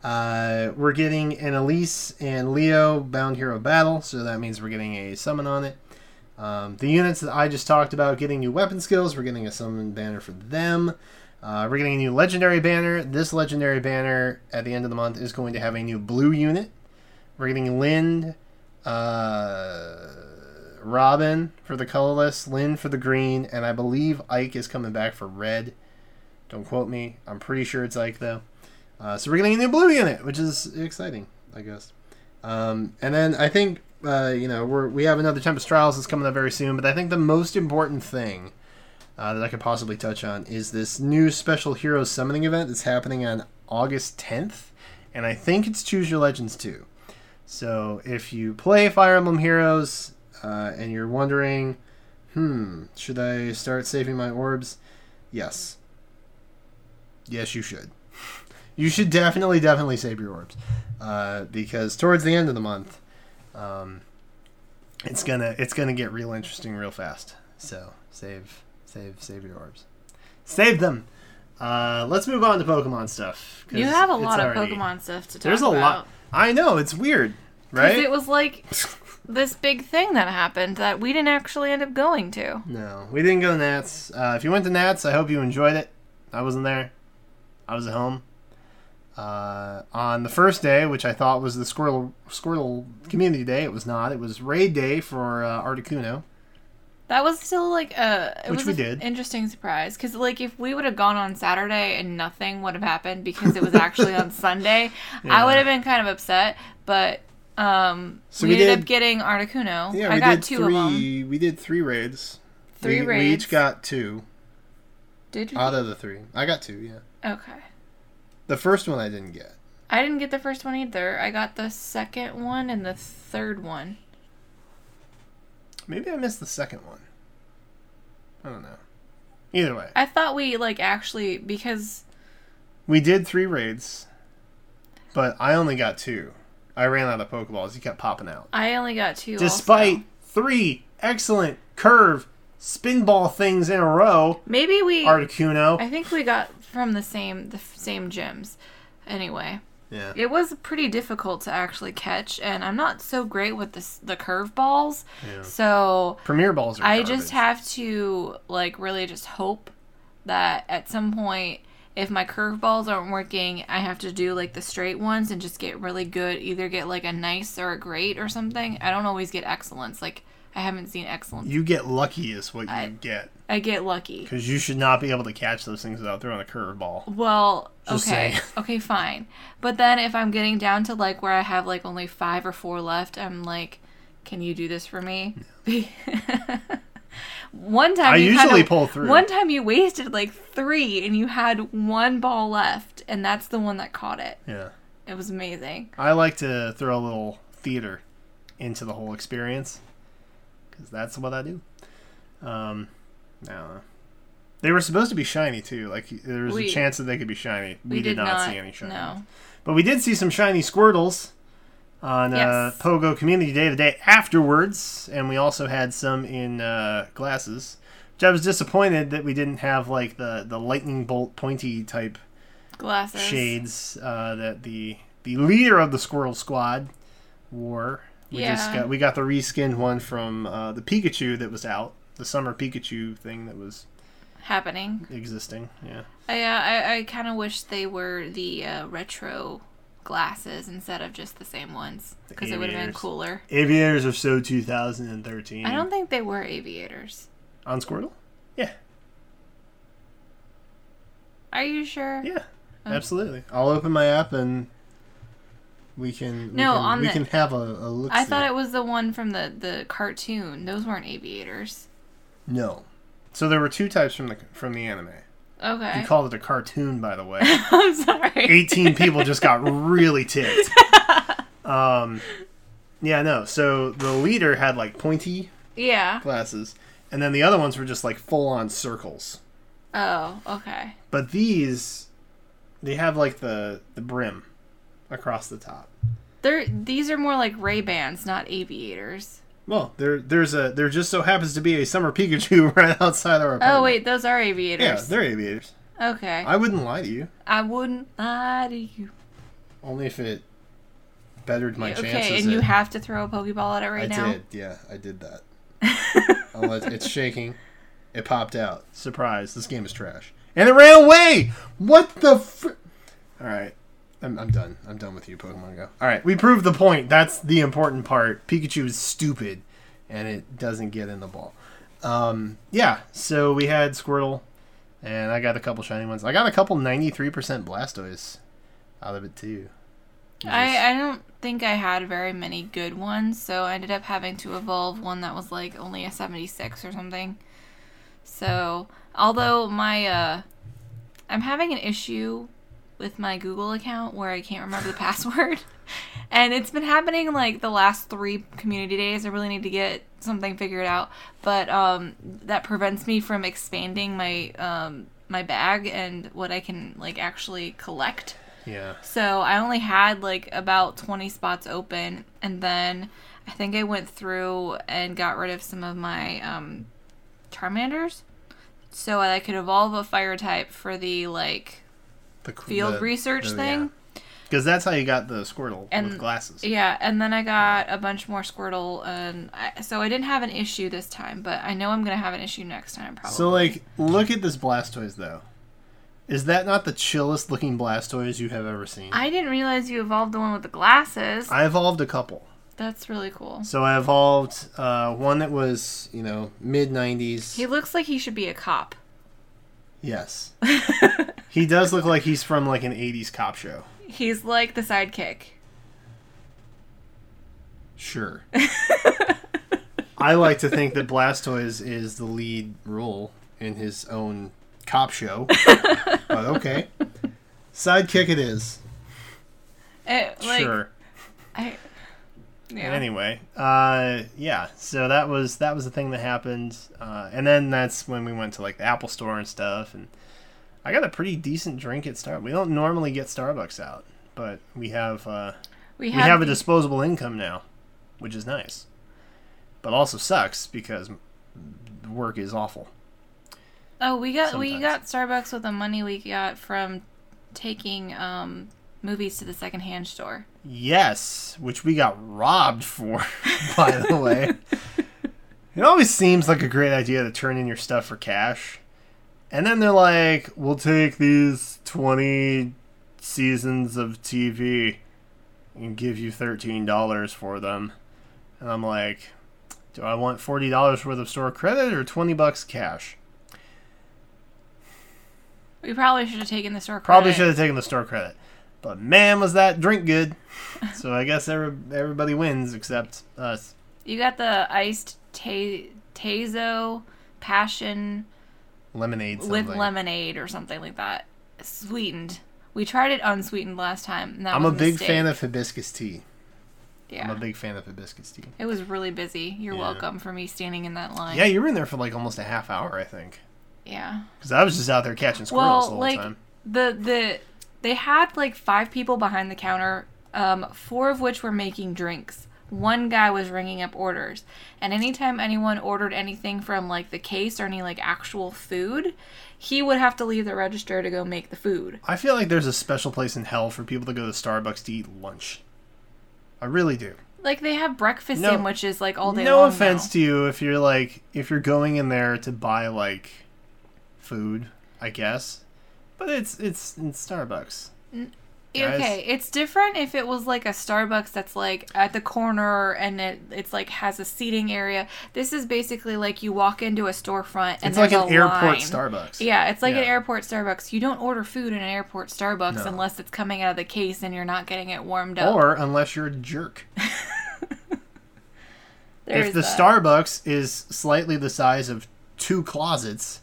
Speaker 1: Uh, we're getting an Elise and Leo Bound Hero Battle, so that means we're getting a summon on it. Um, the units that I just talked about getting new weapon skills, we're getting a summon banner for them. Uh, we're getting a new legendary banner. This legendary banner at the end of the month is going to have a new blue unit. We're getting Lind, uh, Robin for the colorless, Lynn for the green, and I believe Ike is coming back for red. Don't quote me. I'm pretty sure it's Ike though. Uh, so we're getting a new blue unit, which is exciting, I guess. Um, and then I think uh, you know we're we have another Tempest Trials that's coming up very soon. But I think the most important thing uh, that I could possibly touch on is this new special heroes summoning event that's happening on August 10th, and I think it's Choose Your Legends too. So if you play Fire Emblem Heroes uh, and you're wondering, hmm, should I start saving my orbs? Yes. Yes, you should. You should definitely, definitely save your orbs, uh, because towards the end of the month, um, it's gonna it's gonna get real interesting real fast. So save, save, save your orbs. Save them. Uh, let's move on to Pokemon stuff.
Speaker 2: You have a lot of
Speaker 1: already-
Speaker 2: Pokemon stuff to talk about.
Speaker 1: There's a
Speaker 2: about.
Speaker 1: lot. I know it's weird, right?
Speaker 2: It was like this big thing that happened that we didn't actually end up going to.
Speaker 1: No, we didn't go to Nats. Uh, if you went to Nats, I hope you enjoyed it. I wasn't there. I was at home. Uh, on the first day, which I thought was the Squirtle Squirtle Community Day, it was not. It was Raid Day for uh, Articuno.
Speaker 2: That was still like a it
Speaker 1: Which
Speaker 2: was
Speaker 1: we
Speaker 2: an
Speaker 1: did.
Speaker 2: interesting surprise because like if we would have gone on Saturday and nothing would have happened because it was actually on Sunday,
Speaker 1: Yeah.
Speaker 2: I would have been kind of upset. But um,
Speaker 1: So
Speaker 2: we,
Speaker 1: we
Speaker 2: ended
Speaker 1: did-
Speaker 2: up getting Articuno.
Speaker 1: Yeah,
Speaker 2: I
Speaker 1: we
Speaker 2: got two of them.
Speaker 1: We did three raids.
Speaker 2: Three
Speaker 1: we,
Speaker 2: raids.
Speaker 1: We each got two
Speaker 2: Did you?
Speaker 1: out of the three. I got two. Yeah,
Speaker 2: okay.
Speaker 1: the first one I didn't get.
Speaker 2: I didn't get the first one either. I got the second one and the third one.
Speaker 1: Maybe I missed the second one. I don't know. Either way,
Speaker 2: I thought we like actually because
Speaker 1: we did three raids, but I only got two. I ran out of Pokeballs. He kept popping out.
Speaker 2: I only got two.
Speaker 1: Despite
Speaker 2: also.
Speaker 1: three excellent curve spinball things in a row,
Speaker 2: maybe we.
Speaker 1: Articuno.
Speaker 2: I think we got from the same the same gyms. Anyway,
Speaker 1: Yeah.
Speaker 2: it was pretty difficult to actually catch, and I'm not so great with the the curve balls.
Speaker 1: yeah.
Speaker 2: So
Speaker 1: Premier balls are
Speaker 2: I
Speaker 1: garbage.
Speaker 2: just have to like really just hope that at some point if my curve balls aren't working, I have to do like the straight ones and just get really good. Either get like a nice or a great or something. I don't always get excellence. Like I haven't seen excellent.
Speaker 1: You get lucky is what you get.
Speaker 2: I get lucky.
Speaker 1: Because you should not be able to catch those things without throwing a curveball.
Speaker 2: Well,
Speaker 1: Just
Speaker 2: okay,
Speaker 1: saying.
Speaker 2: okay, fine. But then if I'm getting down to like where I have like only five or four left, I'm like, can you do this for me? one time
Speaker 1: I
Speaker 2: you
Speaker 1: usually
Speaker 2: a-
Speaker 1: pull through.
Speaker 2: One time you wasted like three, and you had one ball left, and that's the one that caught it.
Speaker 1: Yeah.
Speaker 2: It was amazing.
Speaker 1: I like to throw a little theater into the whole experience. Because that's what I do. Um, I. They were supposed to be shiny too. Like there was
Speaker 2: We-
Speaker 1: a chance that they could be shiny. We, did, not, see any shiny.
Speaker 2: No.
Speaker 1: But we did see some shiny Squirtles on uh, Pogo Community Day, the day afterwards, and we also had some in uh, glasses. Which I was disappointed that we didn't have like the the lightning bolt pointy type
Speaker 2: Glasses.
Speaker 1: shades uh, that the the leader of the Squirtle Squad wore. We just got we got the reskinned one from uh, the Pikachu that was out, the summer Pikachu thing that was
Speaker 2: Happening.
Speaker 1: existing. Yeah.
Speaker 2: I uh, I, I kind of wish they were the uh, retro glasses instead of just the same ones because it would have been cooler.
Speaker 1: Aviators are so 2013.
Speaker 2: I don't think they were aviators.
Speaker 1: on Squirtle. Yeah.
Speaker 2: Are you sure?
Speaker 1: Yeah,
Speaker 2: Oh.
Speaker 1: absolutely. I'll open my app and we can. We
Speaker 2: No,
Speaker 1: can,
Speaker 2: on
Speaker 1: we
Speaker 2: the-
Speaker 1: can have a, a look.
Speaker 2: I thought it was the one from the the cartoon. Those weren't aviators.
Speaker 1: no. So there were two types from the from the anime.
Speaker 2: Okay.
Speaker 1: You called it a cartoon, by the way.
Speaker 2: I'm sorry.
Speaker 1: 18 people just got really ticked. Um, yeah, no. So the leader had like pointy
Speaker 2: Yeah.
Speaker 1: glasses, and then the other ones were just like full on circles.
Speaker 2: Oh, okay.
Speaker 1: But these, they have like the the brim across the top.
Speaker 2: They're these are more like Ray Bans, not aviators.
Speaker 1: Well, there there's a there just so happens to be a summer Pikachu right outside our oh, apartment.
Speaker 2: Oh wait, those are aviators.
Speaker 1: yeah, they're aviators.
Speaker 2: okay.
Speaker 1: I wouldn't lie to you,
Speaker 2: I wouldn't lie to you.
Speaker 1: only if it bettered my
Speaker 2: okay,
Speaker 1: chances.
Speaker 2: and you have to throw a Pokeball at it right
Speaker 1: I
Speaker 2: now.
Speaker 1: I did, yeah, I did that. oh, it's, it's shaking. It popped out. Surprise! This game is trash, and it ran away. What the? Fr- All right, I'm, I'm done. I'm done with you, Pokemon Go. All right, we proved the point. That's the important part. Pikachu is stupid, and it doesn't get in the ball. Um, yeah. So we had Squirtle, and I got a couple shiny ones. I got a couple 93% Blastoise out of it too. Just-
Speaker 2: I, I don't think I had very many good ones, so I ended up having to evolve one that was like only a 76 or something. So, although my uh I'm having an issue with my Google account where I can't remember the password. And it's been happening like the last three community days. I really need to get something figured out. But um, that prevents me from expanding my um, my bag and what I can like actually collect.
Speaker 1: Yeah.
Speaker 2: So I only had like about 20 spots open, and then I think I went through and got rid of some of my um, Charmanders, so I could evolve a fire type for the like
Speaker 1: The
Speaker 2: field research thing.
Speaker 1: Because that's how you got the Squirtle
Speaker 2: And-
Speaker 1: with glasses.
Speaker 2: Yeah, and then I got a bunch more Squirtle, and I, so I didn't have an issue this time, but I know I'm gonna have an issue next time probably.
Speaker 1: So, like, look at this Blastoise, though. Is that not the chillest looking Blastoise you have ever seen?
Speaker 2: I didn't realize you evolved the one with the glasses.
Speaker 1: I evolved a couple.
Speaker 2: That's really cool.
Speaker 1: So I evolved uh, one that was, you know, mid 90s.
Speaker 2: He looks like he should be a cop.
Speaker 1: Yes. he does look like he's from, like, an 80s cop show.
Speaker 2: He's like the sidekick.
Speaker 1: Sure. I like to think that Blastoise is the lead role in his own cop show. but okay. Sidekick it is.
Speaker 2: It, like,
Speaker 1: sure.
Speaker 2: I, yeah.
Speaker 1: Anyway, uh, yeah. So that was that was the thing that happened, uh, and then that's when we went to like the Apple Store and stuff, and I got a pretty decent drink at Starbucks. We don't normally get Starbucks out, but we have uh,
Speaker 2: we
Speaker 1: we have a disposable income now, which is nice, but also sucks because work is awful.
Speaker 2: Oh, we got we got Starbucks with the money we got from taking um, movies to the secondhand store.
Speaker 1: Yes, which we got robbed for, by the way. It always seems like a great idea to turn in your stuff for cash. And then they're like, we'll take these 20 seasons of TV and give you $13 for them. And I'm like, do I want $40 worth of store credit or 20 bucks cash?
Speaker 2: We probably should have taken the store.
Speaker 1: Probably should have taken the store credit. But man, was that drink good. So I guess every, everybody wins except us.
Speaker 2: You got the iced ta- Tazo passion
Speaker 1: Lemonade
Speaker 2: with
Speaker 1: something.
Speaker 2: lemonade or something like that, sweetened. We tried it unsweetened last time. And that
Speaker 1: I'm a
Speaker 2: was
Speaker 1: big
Speaker 2: mistake.
Speaker 1: fan of hibiscus tea.
Speaker 2: Yeah,
Speaker 1: I'm a big fan of hibiscus tea.
Speaker 2: it was really busy. You're
Speaker 1: Yeah.
Speaker 2: welcome for me standing in that line.
Speaker 1: Yeah, you were in there for like almost a half hour, I think.
Speaker 2: Yeah.
Speaker 1: Because I was just out there catching squirrels
Speaker 2: Well,
Speaker 1: the whole
Speaker 2: like
Speaker 1: time.
Speaker 2: the the they had like five people behind the counter, um, four of which were making drinks. One guy was ringing up orders, and anytime anyone ordered anything from like the case or any like actual food, he would have to leave the register to go make the food.
Speaker 1: I feel like there's a special place in hell for people to go to Starbucks to eat lunch. I really do.
Speaker 2: Like they have breakfast
Speaker 1: No-
Speaker 2: sandwiches like all day
Speaker 1: no offense
Speaker 2: now.
Speaker 1: to you if you're like if you're going in there to buy like food, I guess. But it's it's it's Starbucks.
Speaker 2: Okay, it's different if it was like a Starbucks that's like at the corner and it it's like has a seating area. This is basically like you walk into a storefront and
Speaker 1: It's like an airport
Speaker 2: line.
Speaker 1: Starbucks.
Speaker 2: Yeah, it's like an airport Starbucks. You don't order food in an airport Starbucks
Speaker 1: No.
Speaker 2: unless it's coming out of the case and you're not getting it warmed up.
Speaker 1: Or unless you're a jerk. If the
Speaker 2: that.
Speaker 1: Starbucks is slightly the size of two closets,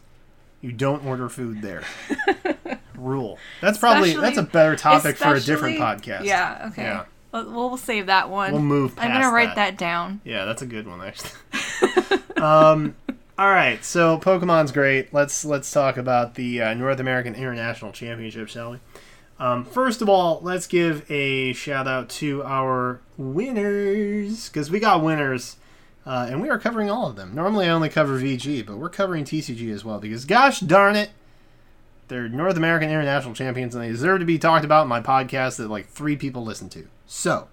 Speaker 1: you don't order food there. Rule. That's probably
Speaker 2: Especially-
Speaker 1: that's a better topic for a different podcast.
Speaker 2: Yeah, okay.
Speaker 1: Yeah.
Speaker 2: We'll, we'll save that one.
Speaker 1: We'll move
Speaker 2: I'm gonna write
Speaker 1: that.
Speaker 2: that down.
Speaker 1: Yeah, that's a good one actually. um, all right, so Pokemon's great. Let's let's talk about the uh, North American International Championship, shall we? Um, first of all, let's give a shout out to our winners because we got winners, uh, and we are covering all of them. Normally, I only cover VG, but we're covering TCG as well because, gosh darn it, they're North American International Champions and they deserve to be talked about in my podcast that like three people listen to. So,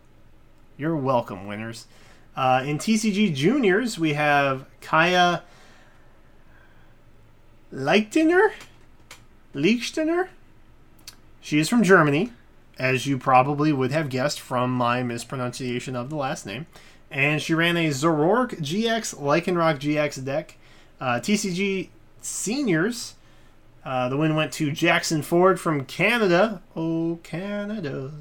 Speaker 1: you're welcome, winners. Uh, in TCG Juniors, we have Kaya Leichtner. Leichtner. She is from Germany, as you probably would have guessed from my mispronunciation of the last name. And she ran a Zoroark GX Lycanroc GX deck. Uh, TCG Seniors, uh, the win went to Jackson Ford from Canada. Oh, Canada.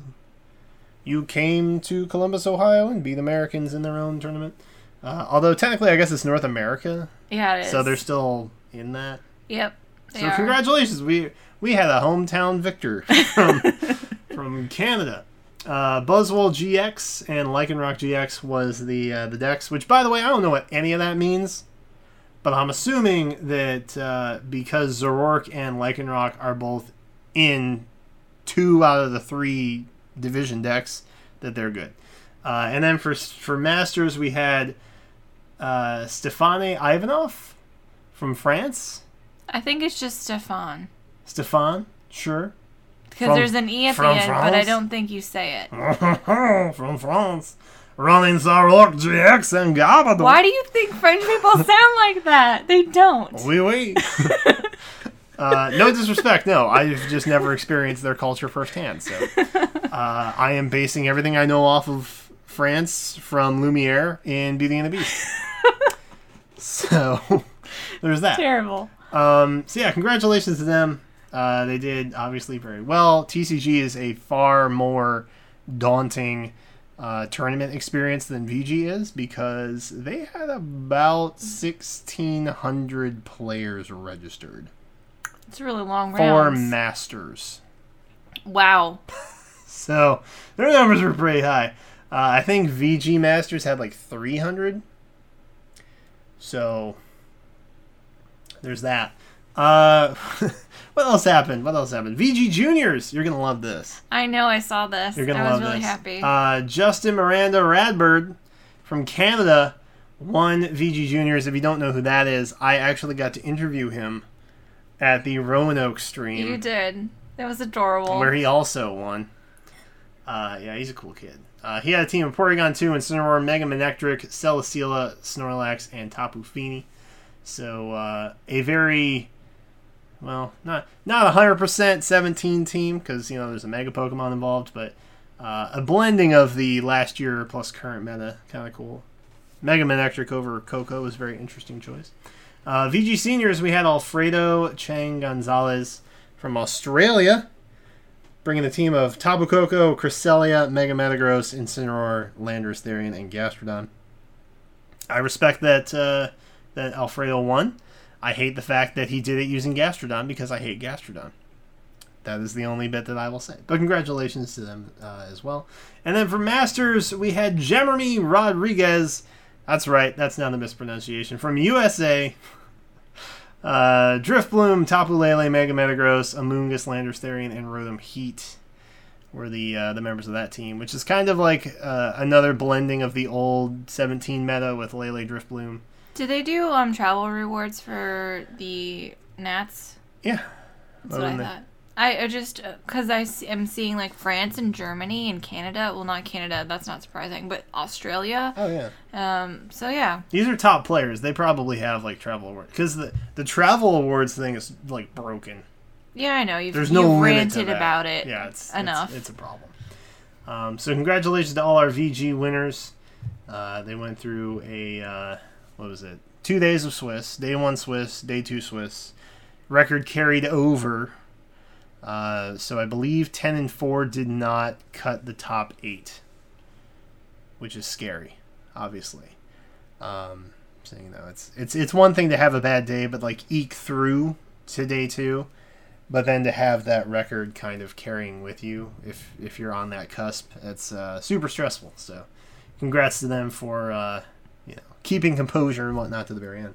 Speaker 1: You came to Columbus, Ohio, and beat Americans in their own tournament. Uh, although technically, I guess it's North America,
Speaker 2: Yeah, it is.
Speaker 1: so they're still in that.
Speaker 2: Yep.
Speaker 1: So
Speaker 2: are.
Speaker 1: congratulations, we we had a hometown victor from from Canada. Uh, Buzzwole GX and Lycanroc GX was the uh, the decks. Which, by the way, I don't know what any of that means, but I'm assuming that uh, because Zoroark and Lycanroc are both in two out of the three division decks, that they're good. Uh, and then for for Masters, we had uh, Stefane Ivanov from France.
Speaker 2: I think it's just Stefan.
Speaker 1: Stefan, sure.
Speaker 2: Because there's an E at the end, but I don't think you say it.
Speaker 1: from France. Running Zoroark GX and Garbodor.
Speaker 2: Why do you think French people sound like that? They don't.
Speaker 1: We wait. uh, no disrespect, no. I've just never experienced their culture firsthand. So uh, I am basing everything I know off of France from Lumiere in Beauty and the Beast. so there's that.
Speaker 2: Terrible.
Speaker 1: Um, so yeah, congratulations to them. Uh, they did obviously very well. TCG is a far more daunting uh, tournament experience than VG is because they had about sixteen hundred players registered
Speaker 2: It's a really long
Speaker 1: for
Speaker 2: rounds.
Speaker 1: Masters.
Speaker 2: wow.
Speaker 1: So their numbers were pretty high. Uh, I think VG Masters had like 300. So there's that. Uh, what else happened? What else happened? VG Juniors. You're gonna love this.
Speaker 2: I know I saw this.
Speaker 1: You're gonna
Speaker 2: I was
Speaker 1: love
Speaker 2: really
Speaker 1: this.
Speaker 2: happy.
Speaker 1: Uh, Justin Miranda Radbird from Canada won VG Juniors. If you don't know who that is, I actually got to interview him at the Roanoke stream
Speaker 2: you did. That was adorable.
Speaker 1: where he also won. Uh, yeah, he's a cool kid. Uh, he had a team of Porygon 2 and Incineroar, Mega Manectric, Celesteela, Snorlax, and Tapu Fini. So uh, a very well, not not hundred percent seventeen team because you know there's a Mega Pokemon involved, but uh, a blending of the last year plus current meta, kind of cool. Mega Manectric over Koko was a very interesting choice. Uh, VG seniors, we had Alfredo Chang Gonzalez from Australia, bringing the team of Tapu Koko, Cresselia, Mega Metagross, Incineroar, Landorus, Therian, and Gastrodon. I respect that uh, that Alfredo won. I hate the fact that he did it using Gastrodon because I hate Gastrodon. That is the only bit that I will say. But congratulations to them uh, as well. And then for Masters, we had Jeremy Rodrigues. That's right, that's not a mispronunciation. From USA, uh, Drifblim, Tapu Lele, Mega Metagross, Amoonguss, Landorus, Therian, and Rotom Heat were the uh, the members of that team, which is kind of like uh, another blending of the old 17 meta with Lele, Drifblim.
Speaker 2: Did they do um travel rewards for the Nats?
Speaker 1: Yeah.
Speaker 2: That's what I thought. I, I just because I am seeing like France and Germany and Canada. Well, not Canada. That's not surprising, but Australia.
Speaker 1: Oh yeah.
Speaker 2: Um. So yeah.
Speaker 1: These are top players. They probably have like travel awards because the the travel awards thing is like broken.
Speaker 2: Yeah, I know. You've,
Speaker 1: There's no
Speaker 2: you've ranted about it.
Speaker 1: Yeah, it's
Speaker 2: enough.
Speaker 1: It's, it's a problem. Um, so congratulations to all our VG winners. Uh, they went through a uh, what was it? Two days of Swiss. Day one Swiss. Day two Swiss. Record carried over. Uh, so I believe ten and four did not cut the top eight, which is scary, obviously. Um, so you know, it's it's it's one thing to have a bad day, but like eke through to day two but then to have that record kind of carrying with you if if you're on that cusp it's uh, super stressful so congrats to them for uh, keeping composure and whatnot to the very end.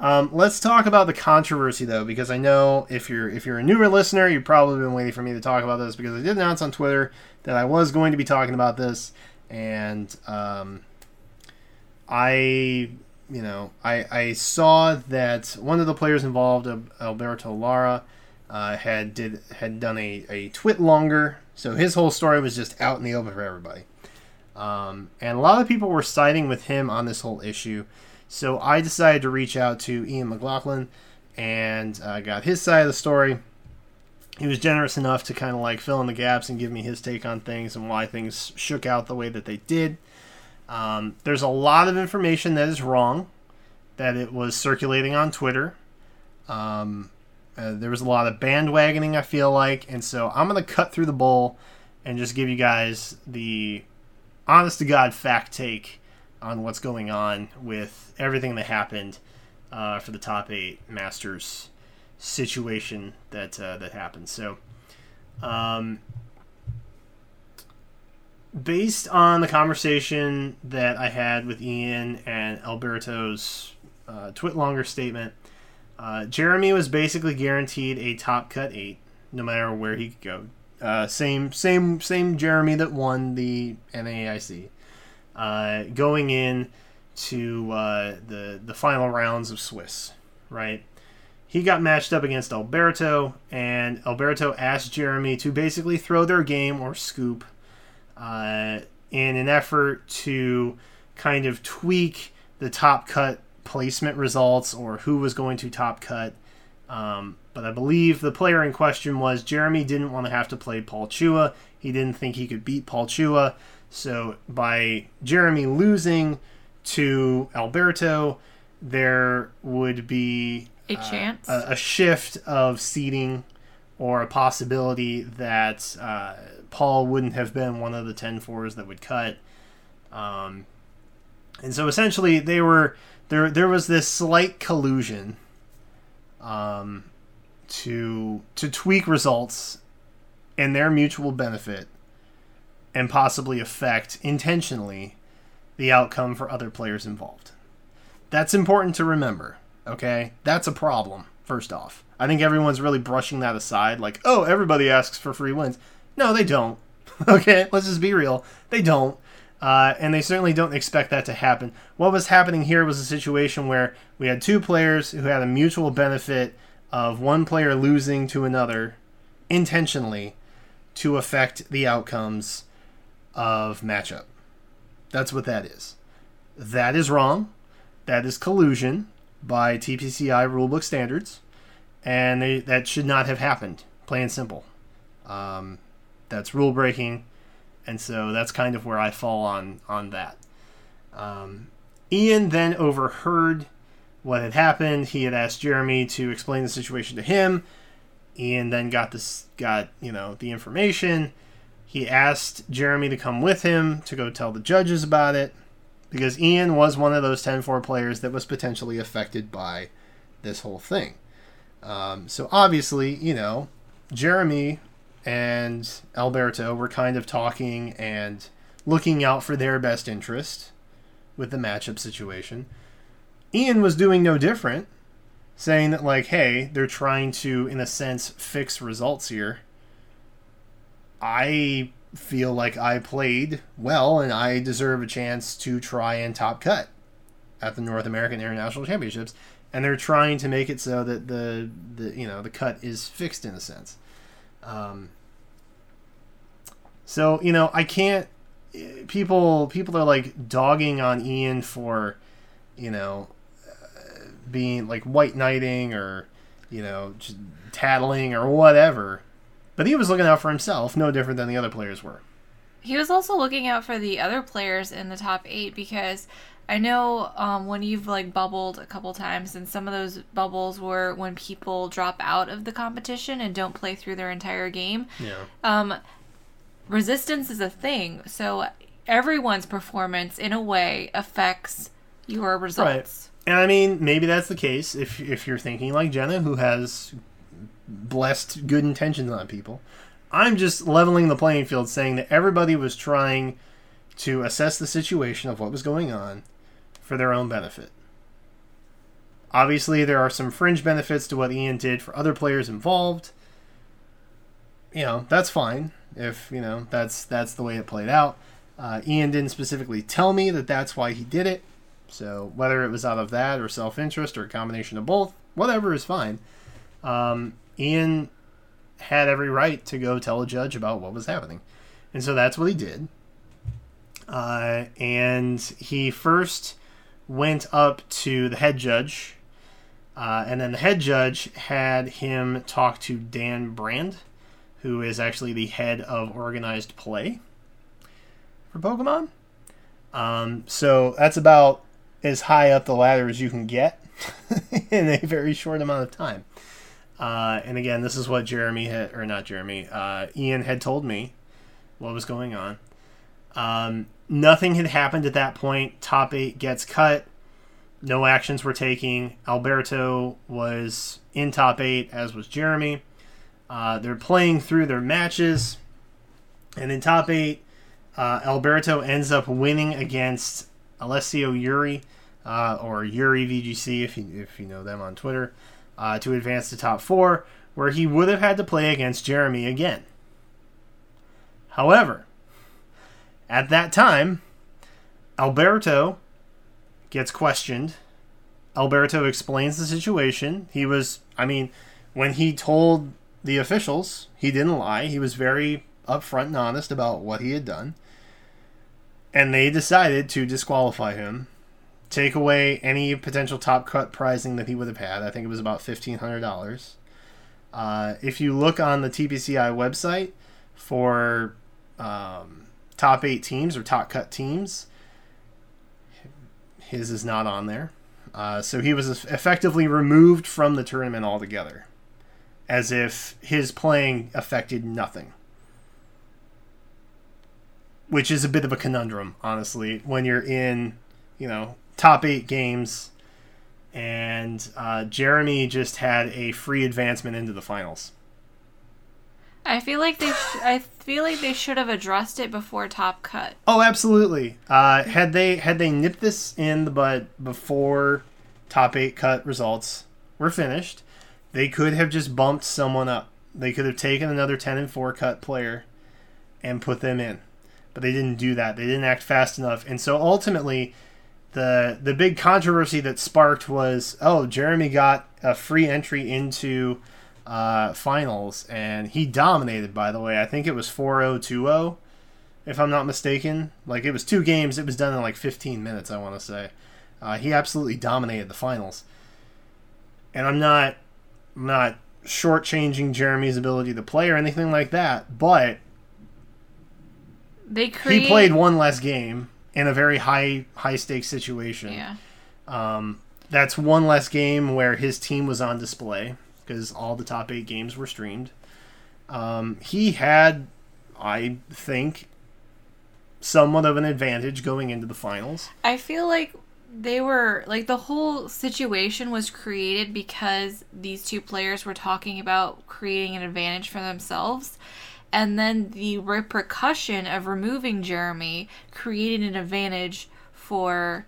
Speaker 1: Um, let's talk about the controversy though because i know if you're if you're a newer listener you've probably been waiting for me to talk about this because i did announce on twitter that i was going to be talking about this. And um, i you know I, I saw that one of the players involved alberto lara uh, had did had done a, a twit longer, so his whole story was just out in the open for everybody. Um, and a lot of people were siding with him on this whole issue, so I decided to reach out to Ian McLaughlin and uh, got his side of the story. He was generous enough to kind of like fill in the gaps and give me his take on things and why things shook out the way that they did. Um, there's a lot of information that is wrong, that it was circulating on Twitter. Um, uh, there was a lot of bandwagoning, I feel like, and so I'm gonna cut through the bull and just give you guys the honest to god fact take on what's going on with everything that happened uh, for the top eight Masters situation that uh, that happened. So, um, based on the conversation that I had with Ian and Alberto's uh, Twitlonger statement, uh, Jeremy was basically guaranteed a top cut eight, no matter where he could go. Uh, same, same, same Jeremy that won the NAIC, uh, going in to uh, the the final rounds of Swiss, right? He got matched up against Alberto, and Alberto asked Jeremy to basically throw their game or scoop uh, in an effort to kind of tweak the top cut placement results or who was going to top cut. Um, but I believe the player in question was Jeremy didn't want to have to play Paul Chua. He didn't think he could beat Paul Chua. So by Jeremy losing to Alberto, there would be
Speaker 2: a uh, chance,
Speaker 1: a, a, shift of seating, or a possibility that uh, Paul wouldn't have been one of the 10 fours that would cut. Um, and so essentially, they were there. There was this slight collusion um, to to tweak results in their mutual benefit and possibly affect intentionally the outcome for other players involved. That's important to remember, okay? That's a problem, first off. I think everyone's really brushing that aside like, "Oh, everybody asks for free wins." No, they don't. okay, let's just be real. They don't. Uh, and they certainly don't expect that to happen. What was happening here was a situation where we had two players who had a mutual benefit of one player losing to another intentionally to affect the outcomes of matchup. That's what that is. That is wrong. That is collusion by TPCI rulebook standards, and they, that should not have happened. Plain and simple. Um, that's rule breaking, and so that's kind of where I fall on on that. Um, Ian then overheard what had happened. He had asked Jeremy to explain the situation to him. Ian then got this got you know the information he asked Jeremy to come with him to go tell the judges about it because Ian was one of those 10 4 players that was potentially affected by this whole thing. Um, so obviously, you know, Jeremy and Alberto were kind of talking and looking out for their best interest with the matchup situation. Ian was doing no different, saying that, like, hey, they're trying to, in a sense, fix results here. I feel like I played well and I deserve a chance to try and top cut at the North American International Championships. And they're trying to make it so that the, the you know the cut is fixed in a sense. Um, so you know I can't. People people are like dogging on Ian for, you know, uh, being like white knighting or, you know, just tattling or whatever but he was looking out for himself, no different than the other players were.
Speaker 2: He was also looking out for the other players in the top eight because I know um, when you've like bubbled a couple times, and some of those bubbles were when people drop out of the competition and don't play through their entire game.
Speaker 1: Yeah.
Speaker 2: Um, resistance is a thing, so everyone's performance in a way affects your results.
Speaker 1: Right. And I mean, maybe that's the case if if you're thinking like Jenna, who has blessed good intentions on people. I'm just leveling the playing field, saying that everybody was trying to assess the situation of what was going on for their own benefit. Obviously, there are some fringe benefits to what Ian did for other players involved. You know, that's fine if you know that's that's the way it played out. Uh, Ian didn't specifically tell me that that's why he did it. So whether it was out of that or self interest or a combination of both, whatever is fine. Um, Ian had every right to go tell a judge about what was happening. And so that's what he did. Uh, and he first went up to the head judge. Uh, and then the head judge had him talk to Dan Brand, who is actually the head of organized play for Pokemon. Um, so that's about as high up the ladder as you can get in a very short amount of time. Uh, and again, this is what Jeremy had, or not Jeremy, uh, Ian had told me what was going on. Um, nothing had happened at that point. Top eight gets cut. no actions were taking. Alberto was in top eight, as was Jeremy. Uh, they're playing through their matches, and in top eight, uh, Alberto ends up winning against Alessio Yuri, uh, or Yuri VGC if you if you know them on Twitter, uh, to advance to top four, where he would have had to play against Jeremy again. However, at that time, Alberto gets questioned. Alberto explains the situation. He was, I mean, when he told the officials, he didn't lie. He was very upfront and honest about what he had done. And they decided to disqualify him, take away any potential top cut prizing that he would have had. I think it was about $1,500. Uh, if you look on the TPCI website for um, top eight teams or top cut teams, his is not on there. Uh, so he was effectively removed from the tournament altogether, as if his playing affected nothing. Which is a bit of a conundrum, honestly, when you're in, you know, top eight games, and uh, Jeremy just had a free advancement into the finals.
Speaker 2: I feel like they. Sh- I feel like they should have addressed it before Top Cut.
Speaker 1: Oh, absolutely. Uh, had they had they nipped this in the bud before Top Eight Cut results were finished, they could have just bumped someone up. They could have taken another ten and four cut player and put them in, but they didn't do that. They didn't act fast enough, and so ultimately, the the big controversy that sparked was, oh, Jeremy got a free entry into uh, finals, and he dominated. By the way, I think it was 4-0, 2-0, if I'm not mistaken. Like it was two games. It was done in like 15 minutes. I want to say uh, he absolutely dominated the finals. And I'm not not shortchanging Jeremy's ability to play or anything like that, but
Speaker 2: they create...
Speaker 1: he played one less game in a very high high stakes situation.
Speaker 2: Yeah.
Speaker 1: Um, that's one less game where his team was on display because all the top eight games were streamed. Um, he had, I think, somewhat of an advantage going into the finals.
Speaker 2: I feel like they were like the whole situation was created because these two players were talking about creating an advantage for themselves. And then the repercussion of removing Jeremy created an advantage for.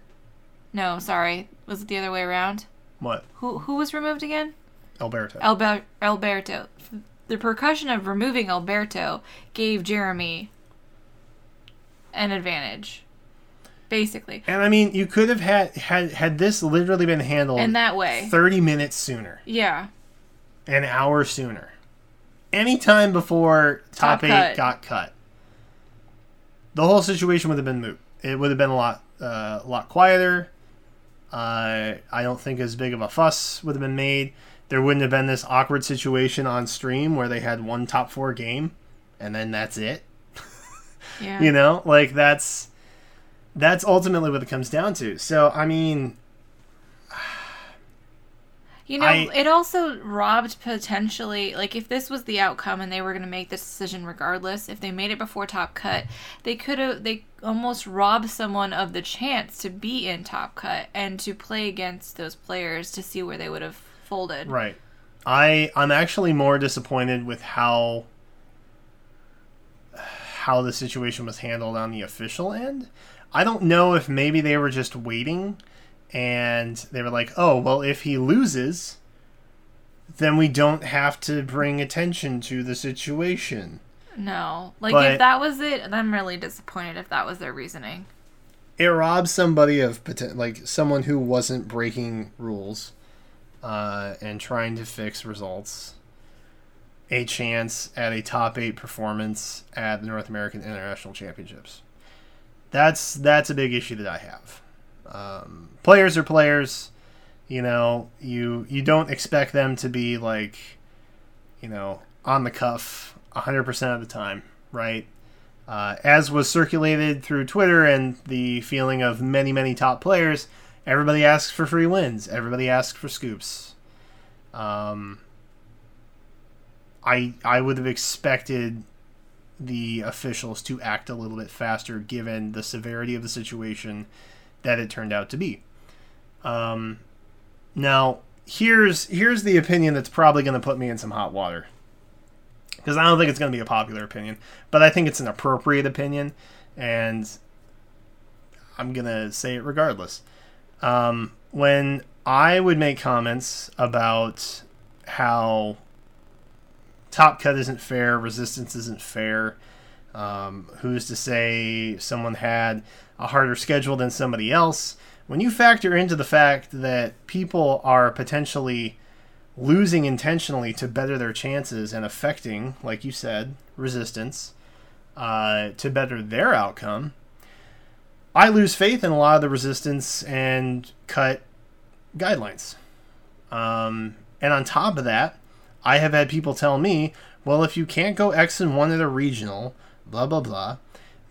Speaker 2: No, sorry. Was it the other way around?
Speaker 1: What?
Speaker 2: Who who was removed again?
Speaker 1: Alberto.
Speaker 2: Alber- Alberto. The percussion of removing Alberto gave Jeremy an advantage, basically.
Speaker 1: And I mean, you could have had had had this literally been handled
Speaker 2: in that way,
Speaker 1: thirty minutes sooner.
Speaker 2: Yeah.
Speaker 1: An hour sooner. Anytime before top, top eight cut. got cut, the whole situation would have been moot. It would have been a lot, uh, a lot quieter. Uh, I don't think as big of a fuss would have been made there wouldn't have been this awkward situation on stream where they had one top four game and then that's it.
Speaker 2: Yeah.
Speaker 1: you know, like that's that's ultimately what it comes down to. So I mean,
Speaker 2: you know, I, it also robbed potentially like if this was the outcome and they were going to make this decision regardless, if they made it before top cut, they could have they almost robbed someone of the chance to be in top cut and to play against those players to see where they would have folded.
Speaker 1: Right. I I'm actually more disappointed with how how the situation was handled on the official end. I don't know if maybe they were just waiting and they were like, "Oh, well if he loses, then we don't have to bring attention to the situation."
Speaker 2: No. Like but if that was it, I'm really disappointed if that was their reasoning.
Speaker 1: It robs somebody of like someone who wasn't breaking rules uh, and trying to fix results a chance at a top eight performance at the North American International Championships. That's that's a big issue that I have. Um, players are players. You know, you you don't expect them to be like, you know, on the cuff 100% of the time, right? Uh, as was circulated through Twitter and the feeling of many, many top players, everybody asks for free wins. Everybody asks for scoops. Um, I I would have expected the officials to act a little bit faster given the severity of the situation that it turned out to be. Um, now here's here's the opinion that's probably going to put me in some hot water because I don't think it's going to be a popular opinion, but I think it's an appropriate opinion, and I'm gonna say it regardless. Um, when I would make comments about how top cut isn't fair, resistance isn't fair. Um, who's to say someone had a harder schedule than somebody else? When you factor into the fact that people are potentially losing intentionally to better their chances and affecting, like you said, resistance uh, to better their outcome, I lose faith in a lot of the resistance and cut guidelines. Um, and on top of that, I have had people tell me, well, if you can't go X and 1 at a regional, blah, blah, blah,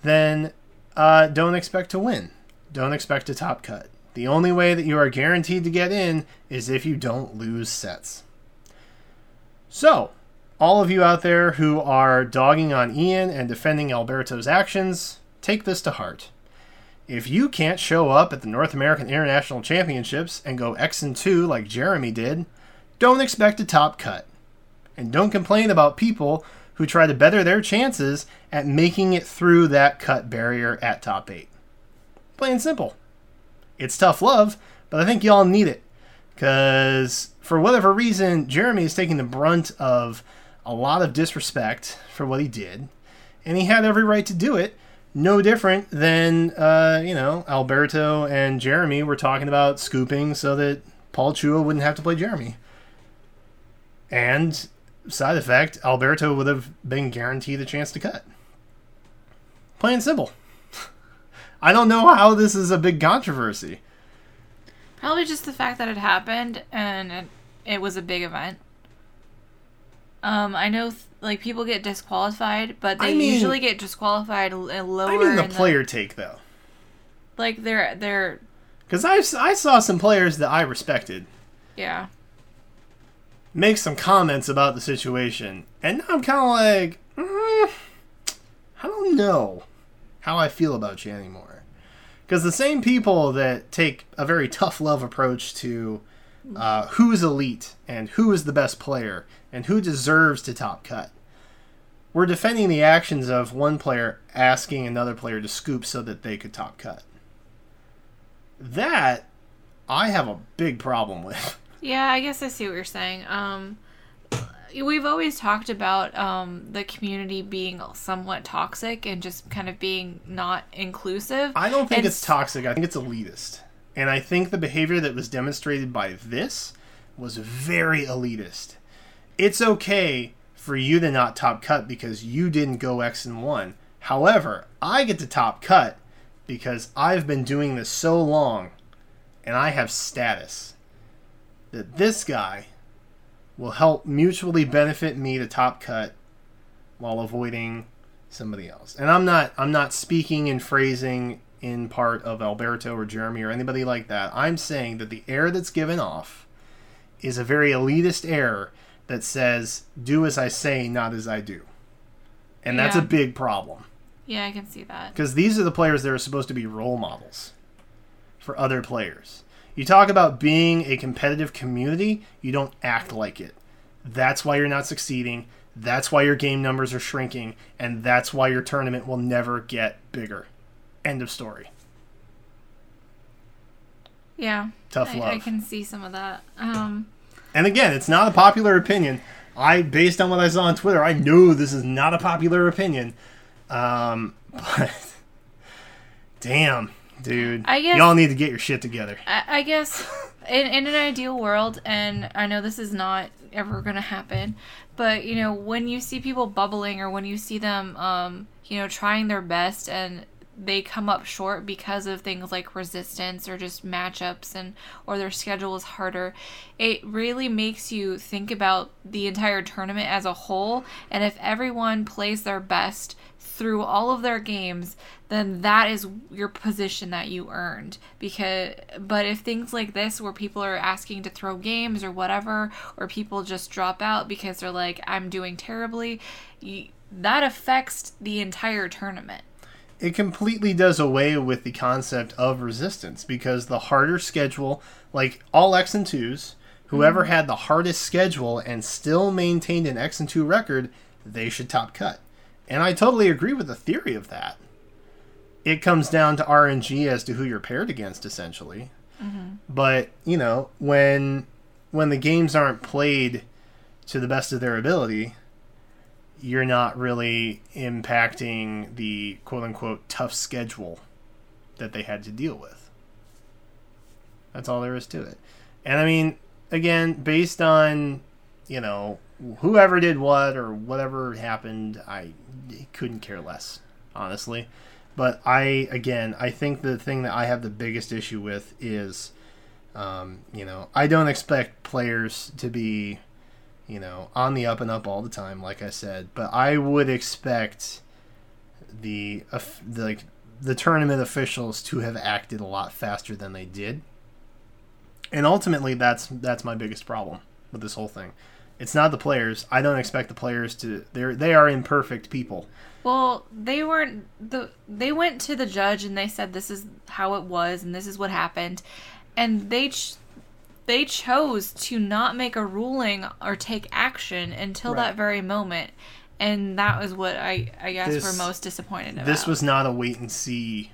Speaker 1: then uh, don't expect to win. Don't expect a top cut. The only way that you are guaranteed to get in is if you don't lose sets. So, all of you out there who are dogging on Ian and defending Alberto's actions, take this to heart. If you can't show up at the North American International Championships and go X and 2 like Jeremy did, don't expect a top cut. And don't complain about people who try to better their chances at making it through that cut barrier at top 8. Plain and simple. It's tough love, but I think y'all need it. Because for whatever reason, Jeremy is taking the brunt of a lot of disrespect for what he did, and he had every right to do it no different than uh, you know Alberto and Jeremy were talking about scooping so that Paul Chua wouldn't have to play Jeremy. And side effect, Alberto would have been guaranteed a chance to cut. Plain and simple. I don't know how this is a big controversy.
Speaker 2: Probably just the fact that it happened and it, it was a big event. Um, I know th- like people get disqualified, but they
Speaker 1: I mean-
Speaker 2: usually get disqualified l- uh, lower.
Speaker 1: I mean the player take though,
Speaker 2: like they're they're
Speaker 1: because I I saw some players that I respected
Speaker 2: yeah
Speaker 1: make some comments about the situation, and now I'm kind of like, mm, I don't know how I feel about you anymore. Because the same people that take a very tough love approach to uh, who's elite and who is the best player and who deserves to top cut, were defending the actions of one player asking another player to scoop so that they could top cut. That I have a big problem with.
Speaker 2: yeah. I guess I see what you're saying. Um, we've always talked about um the community being somewhat toxic and just kind of being not inclusive.
Speaker 1: I don't think
Speaker 2: And
Speaker 1: it's toxic. I think it's elitist. And I think the behavior that was demonstrated by this was very elitist. It's okay for you to not top cut because you didn't go X and 1. However, I get to top cut because I've been doing this so long and I have status that this guy will help mutually benefit me to top cut while avoiding somebody else. And I'm not I'm not speaking and phrasing in part of Alberto or Jeremy or anybody like that. I'm saying that the air that's given off is a very elitist air that says do as I say, not as I do. And that's
Speaker 2: Yeah.
Speaker 1: a big problem
Speaker 2: yeah, I can see that.
Speaker 1: because these are the players that are supposed to be role models for other players. You talk about being a competitive community, you don't act like it. That's why you're not succeeding. That's why your game numbers are shrinking, and that's why your tournament will never get bigger. End of story.
Speaker 2: Yeah,
Speaker 1: Tough
Speaker 2: I,
Speaker 1: love.
Speaker 2: I can see some of that. Um,
Speaker 1: And again, it's not a popular opinion. I, based on what I saw on Twitter, I know this is not a popular opinion. Um, but damn, dude,
Speaker 2: I guess-
Speaker 1: y'all need to get your shit together.
Speaker 2: I, I guess in, in an ideal world, and I know this is not ever going to happen, but you know, when you see people bubbling or when you see them, um, you know, trying their best and they come up short because of things like resistance or just matchups and or their schedule is harder it really makes you think about the entire tournament as a whole and if everyone plays their best through all of their games then that is your position that you earned. Because but if things like this where people are asking to throw games or whatever or people just drop out because they're like i'm doing terribly that affects the entire tournament.
Speaker 1: It completely does away with the concept of resistance because the harder schedule, like all X and 2s, whoever mm-hmm. had the hardest schedule and still maintained an X and 2 record, they should top cut. And I totally agree with the theory of that. It comes down to RNG as to who you're paired against, essentially. Mm-hmm. But you know, when when the games aren't played to the best of their ability, you're not really impacting the quote unquote tough schedule that they had to deal with. That's all there is to it. And I mean, again, based on, you know, whoever did what or whatever happened, I couldn't care less, honestly. But I, again, I think the thing that I have the biggest issue with is, um, you know, I don't expect players to be you know, on the up and up all the time, like I said. But I would expect the, of- the the tournament officials to have acted a lot faster than they did. And ultimately, that's that's my biggest problem with this whole thing. It's not the players. I don't expect the players to. They're they are imperfect people.
Speaker 2: Well, they weren't the they went to the judge and they said this is how it was and this is what happened. And they ch- they chose to not make a ruling or take action until
Speaker 1: Right.
Speaker 2: that very moment. And that was what I I guess
Speaker 1: This-
Speaker 2: we're most disappointed about.
Speaker 1: This was not a wait and see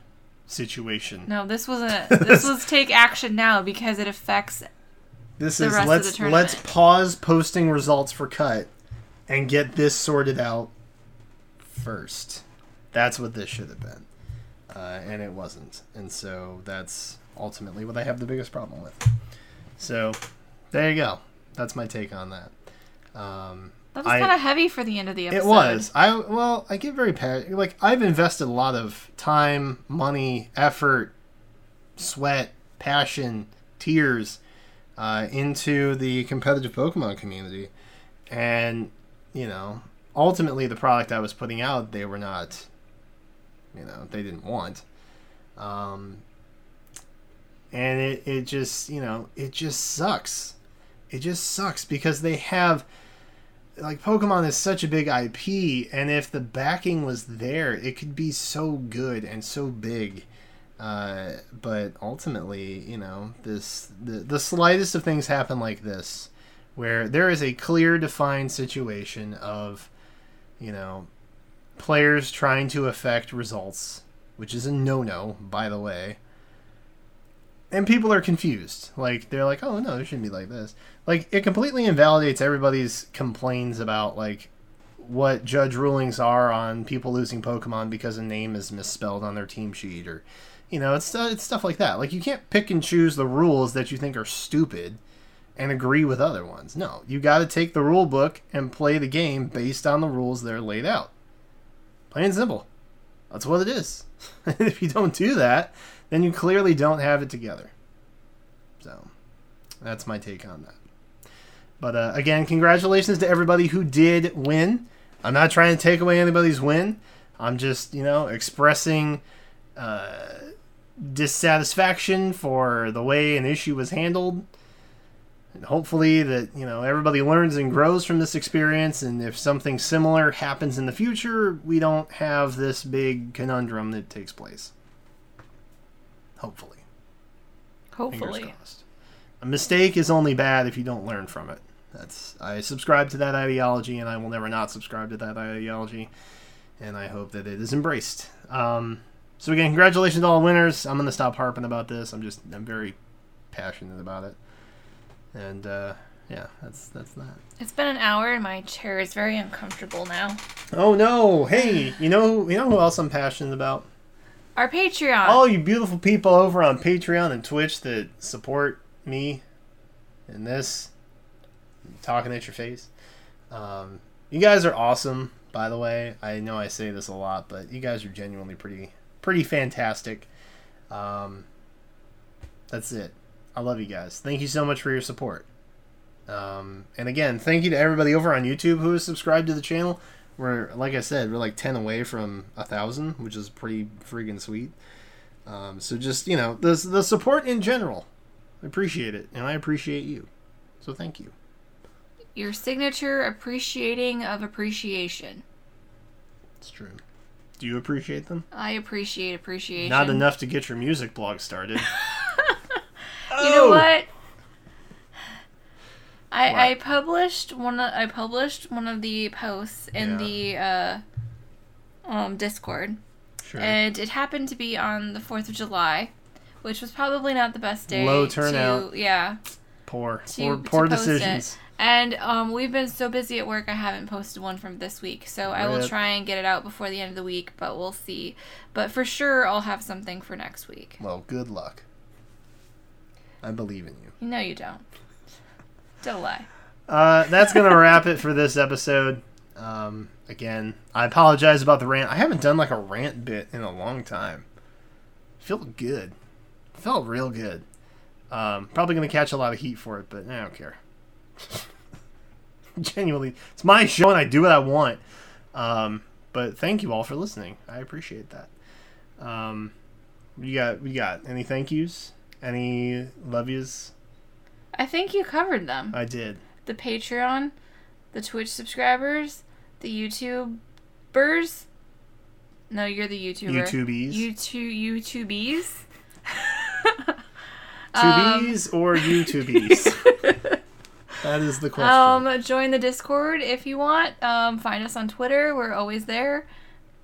Speaker 1: situation.
Speaker 2: No, this wasn't this was take action now because it affects
Speaker 1: This
Speaker 2: the
Speaker 1: is let's let's pause posting results for cut and get this sorted out first. That's what this should have been, uh, and it wasn't. And so that's ultimately what I have the biggest problem with. So there you go. That's my take on that. Um,
Speaker 2: that was kind of heavy for the end of the episode.
Speaker 1: it was. I well, I get very passionate. Like I've invested a lot of time, money, effort, sweat, passion, tears uh, into the competitive Pokemon community, and you know, ultimately, the product I was putting out, they were not. You know, they didn't want. Um, and it, it just you know it just sucks it just sucks because they have like Pokemon is such a big IP, and if the backing was there, it could be so good and so big. Uh, but ultimately, you know, this the the slightest of things happen like this, where there is a clear, defined situation of, you know, players trying to affect results, which is a no-no, by the way. And people are confused. Like they're like, "Oh no, it shouldn't be like this." Like it completely invalidates everybody's complaints about like what judge rulings are on people losing Pokemon because a name is misspelled on their team sheet, or you know, it's uh, it's stuff like that. Like you can't pick and choose the rules that you think are stupid and agree with other ones. No, you got to take the rule book and play the game based on the rules that are laid out. Plain and simple. That's what it is. if you don't do that, then you clearly don't have it together. So, that's my take on that. But uh, again, congratulations to everybody who did win. I'm not trying to take away anybody's win. I'm just, you know, expressing uh, dissatisfaction for the way an issue was handled. And hopefully that, you know, everybody learns and grows from this experience. And if something similar happens in the future, we don't have this big conundrum that takes place. Hopefully.
Speaker 2: Hopefully.
Speaker 1: A mistake is only bad if you don't learn from it. That's I subscribe to that ideology, and I will never not subscribe to that ideology. And I hope that it is embraced. Um, so again, congratulations to all the winners. I'm gonna stop harping about this. I'm just I'm very passionate about it. And uh, yeah, that's that's that.
Speaker 2: It's been an hour and my chair is very uncomfortable now.
Speaker 1: Oh no! Hey, you know you know who else I'm passionate about?
Speaker 2: Our Patreon.
Speaker 1: all you beautiful people over on Patreon and Twitch that support me in this, talking at your face. Um, you guys are awesome, by the way. I know I say this a lot, but you guys are genuinely pretty, pretty fantastic. Um, that's it. I love you guys. Thank you so much for your support. Um, and again, thank you to everybody over on YouTube who has subscribed to the channel. We're like I said, we're like ten away from a thousand, which is pretty freaking sweet. Um, so just you know, the the support in general, I appreciate it, and I appreciate you. So thank you.
Speaker 2: Your signature appreciating of appreciation.
Speaker 1: It's true. Do you appreciate them?
Speaker 2: I appreciate appreciation.
Speaker 1: Not enough to get your music blog started.
Speaker 2: You know
Speaker 1: Oh!
Speaker 2: what? I
Speaker 1: What?
Speaker 2: I published one. Of, I published one of the posts in
Speaker 1: Yeah.
Speaker 2: the uh, um, Discord,
Speaker 1: Sure.
Speaker 2: and it happened to be on the Fourth of July, which was probably not the best day.
Speaker 1: Low
Speaker 2: to-
Speaker 1: turnout.
Speaker 2: yeah,
Speaker 1: poor.
Speaker 2: to-
Speaker 1: poor
Speaker 2: to
Speaker 1: poor decisions.
Speaker 2: And um, we've been so busy at work. I haven't posted one from this week, so I will
Speaker 1: Rip.
Speaker 2: try and get it out before the end of the week. But we'll see. But for sure, I'll have something for next week.
Speaker 1: Well, good luck. I believe in you.
Speaker 2: No, you don't. Don't lie.
Speaker 1: Uh, that's gonna wrap it for this episode. Um, again, I apologize about the rant. I haven't done like a rant bit in a long time. Felt good. Felt real good. Um, probably gonna catch a lot of heat for it, but I don't care. Genuinely, it's my show and I do what I want. Um, but thank you all for listening. I appreciate that. Um, we got we got any thank yous? Any love yous?
Speaker 2: I think you covered them.
Speaker 1: I did.
Speaker 2: the Patreon, the Twitch subscribers, the YouTubers. No, you're the YouTuber.
Speaker 1: YouTubies.
Speaker 2: YouTube YouTubies.
Speaker 1: Tubies or YouTubies? That is the question.
Speaker 2: Um, join the Discord if you want. Um, find us on Twitter. We're always there.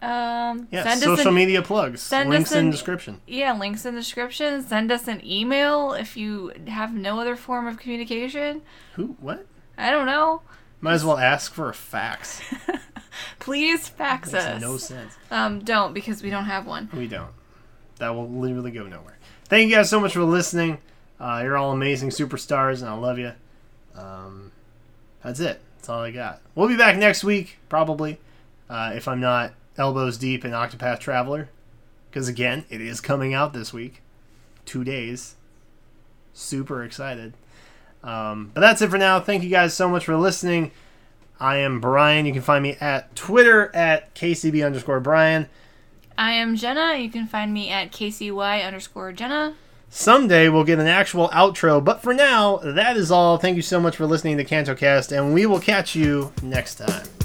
Speaker 2: Um,
Speaker 1: yeah,
Speaker 2: send us
Speaker 1: social
Speaker 2: an,
Speaker 1: media plugs.
Speaker 2: send
Speaker 1: Links
Speaker 2: us
Speaker 1: in
Speaker 2: an-
Speaker 1: description.
Speaker 2: Yeah, links in the description. Send us an email if you have no other form of communication.
Speaker 1: Who? What?
Speaker 2: I don't know.
Speaker 1: Might as well ask for a fax.
Speaker 2: Please fax
Speaker 1: Makes
Speaker 2: us.
Speaker 1: no sense.
Speaker 2: Um, don't because we don't have one.
Speaker 1: We don't. That will literally go nowhere. Thank you guys so much for listening. Uh, you're all amazing superstars, and I love you. Um, that's it. That's all I got. We'll be back next week, probably, uh, if I'm not elbows deep in Octopath Traveler. Because, again, it is coming out this week. Two days. Super excited. Um, but that's it for now. Thank you guys so much for listening. I am Brian. You can find me at Twitter at KCB underscore Brian.
Speaker 2: I am Jenna. You can find me at KCY underscore Jenna.
Speaker 1: Someday we'll get an actual outro, but for now, that is all. Thank you so much for listening to CantoCast, and we will catch you next time.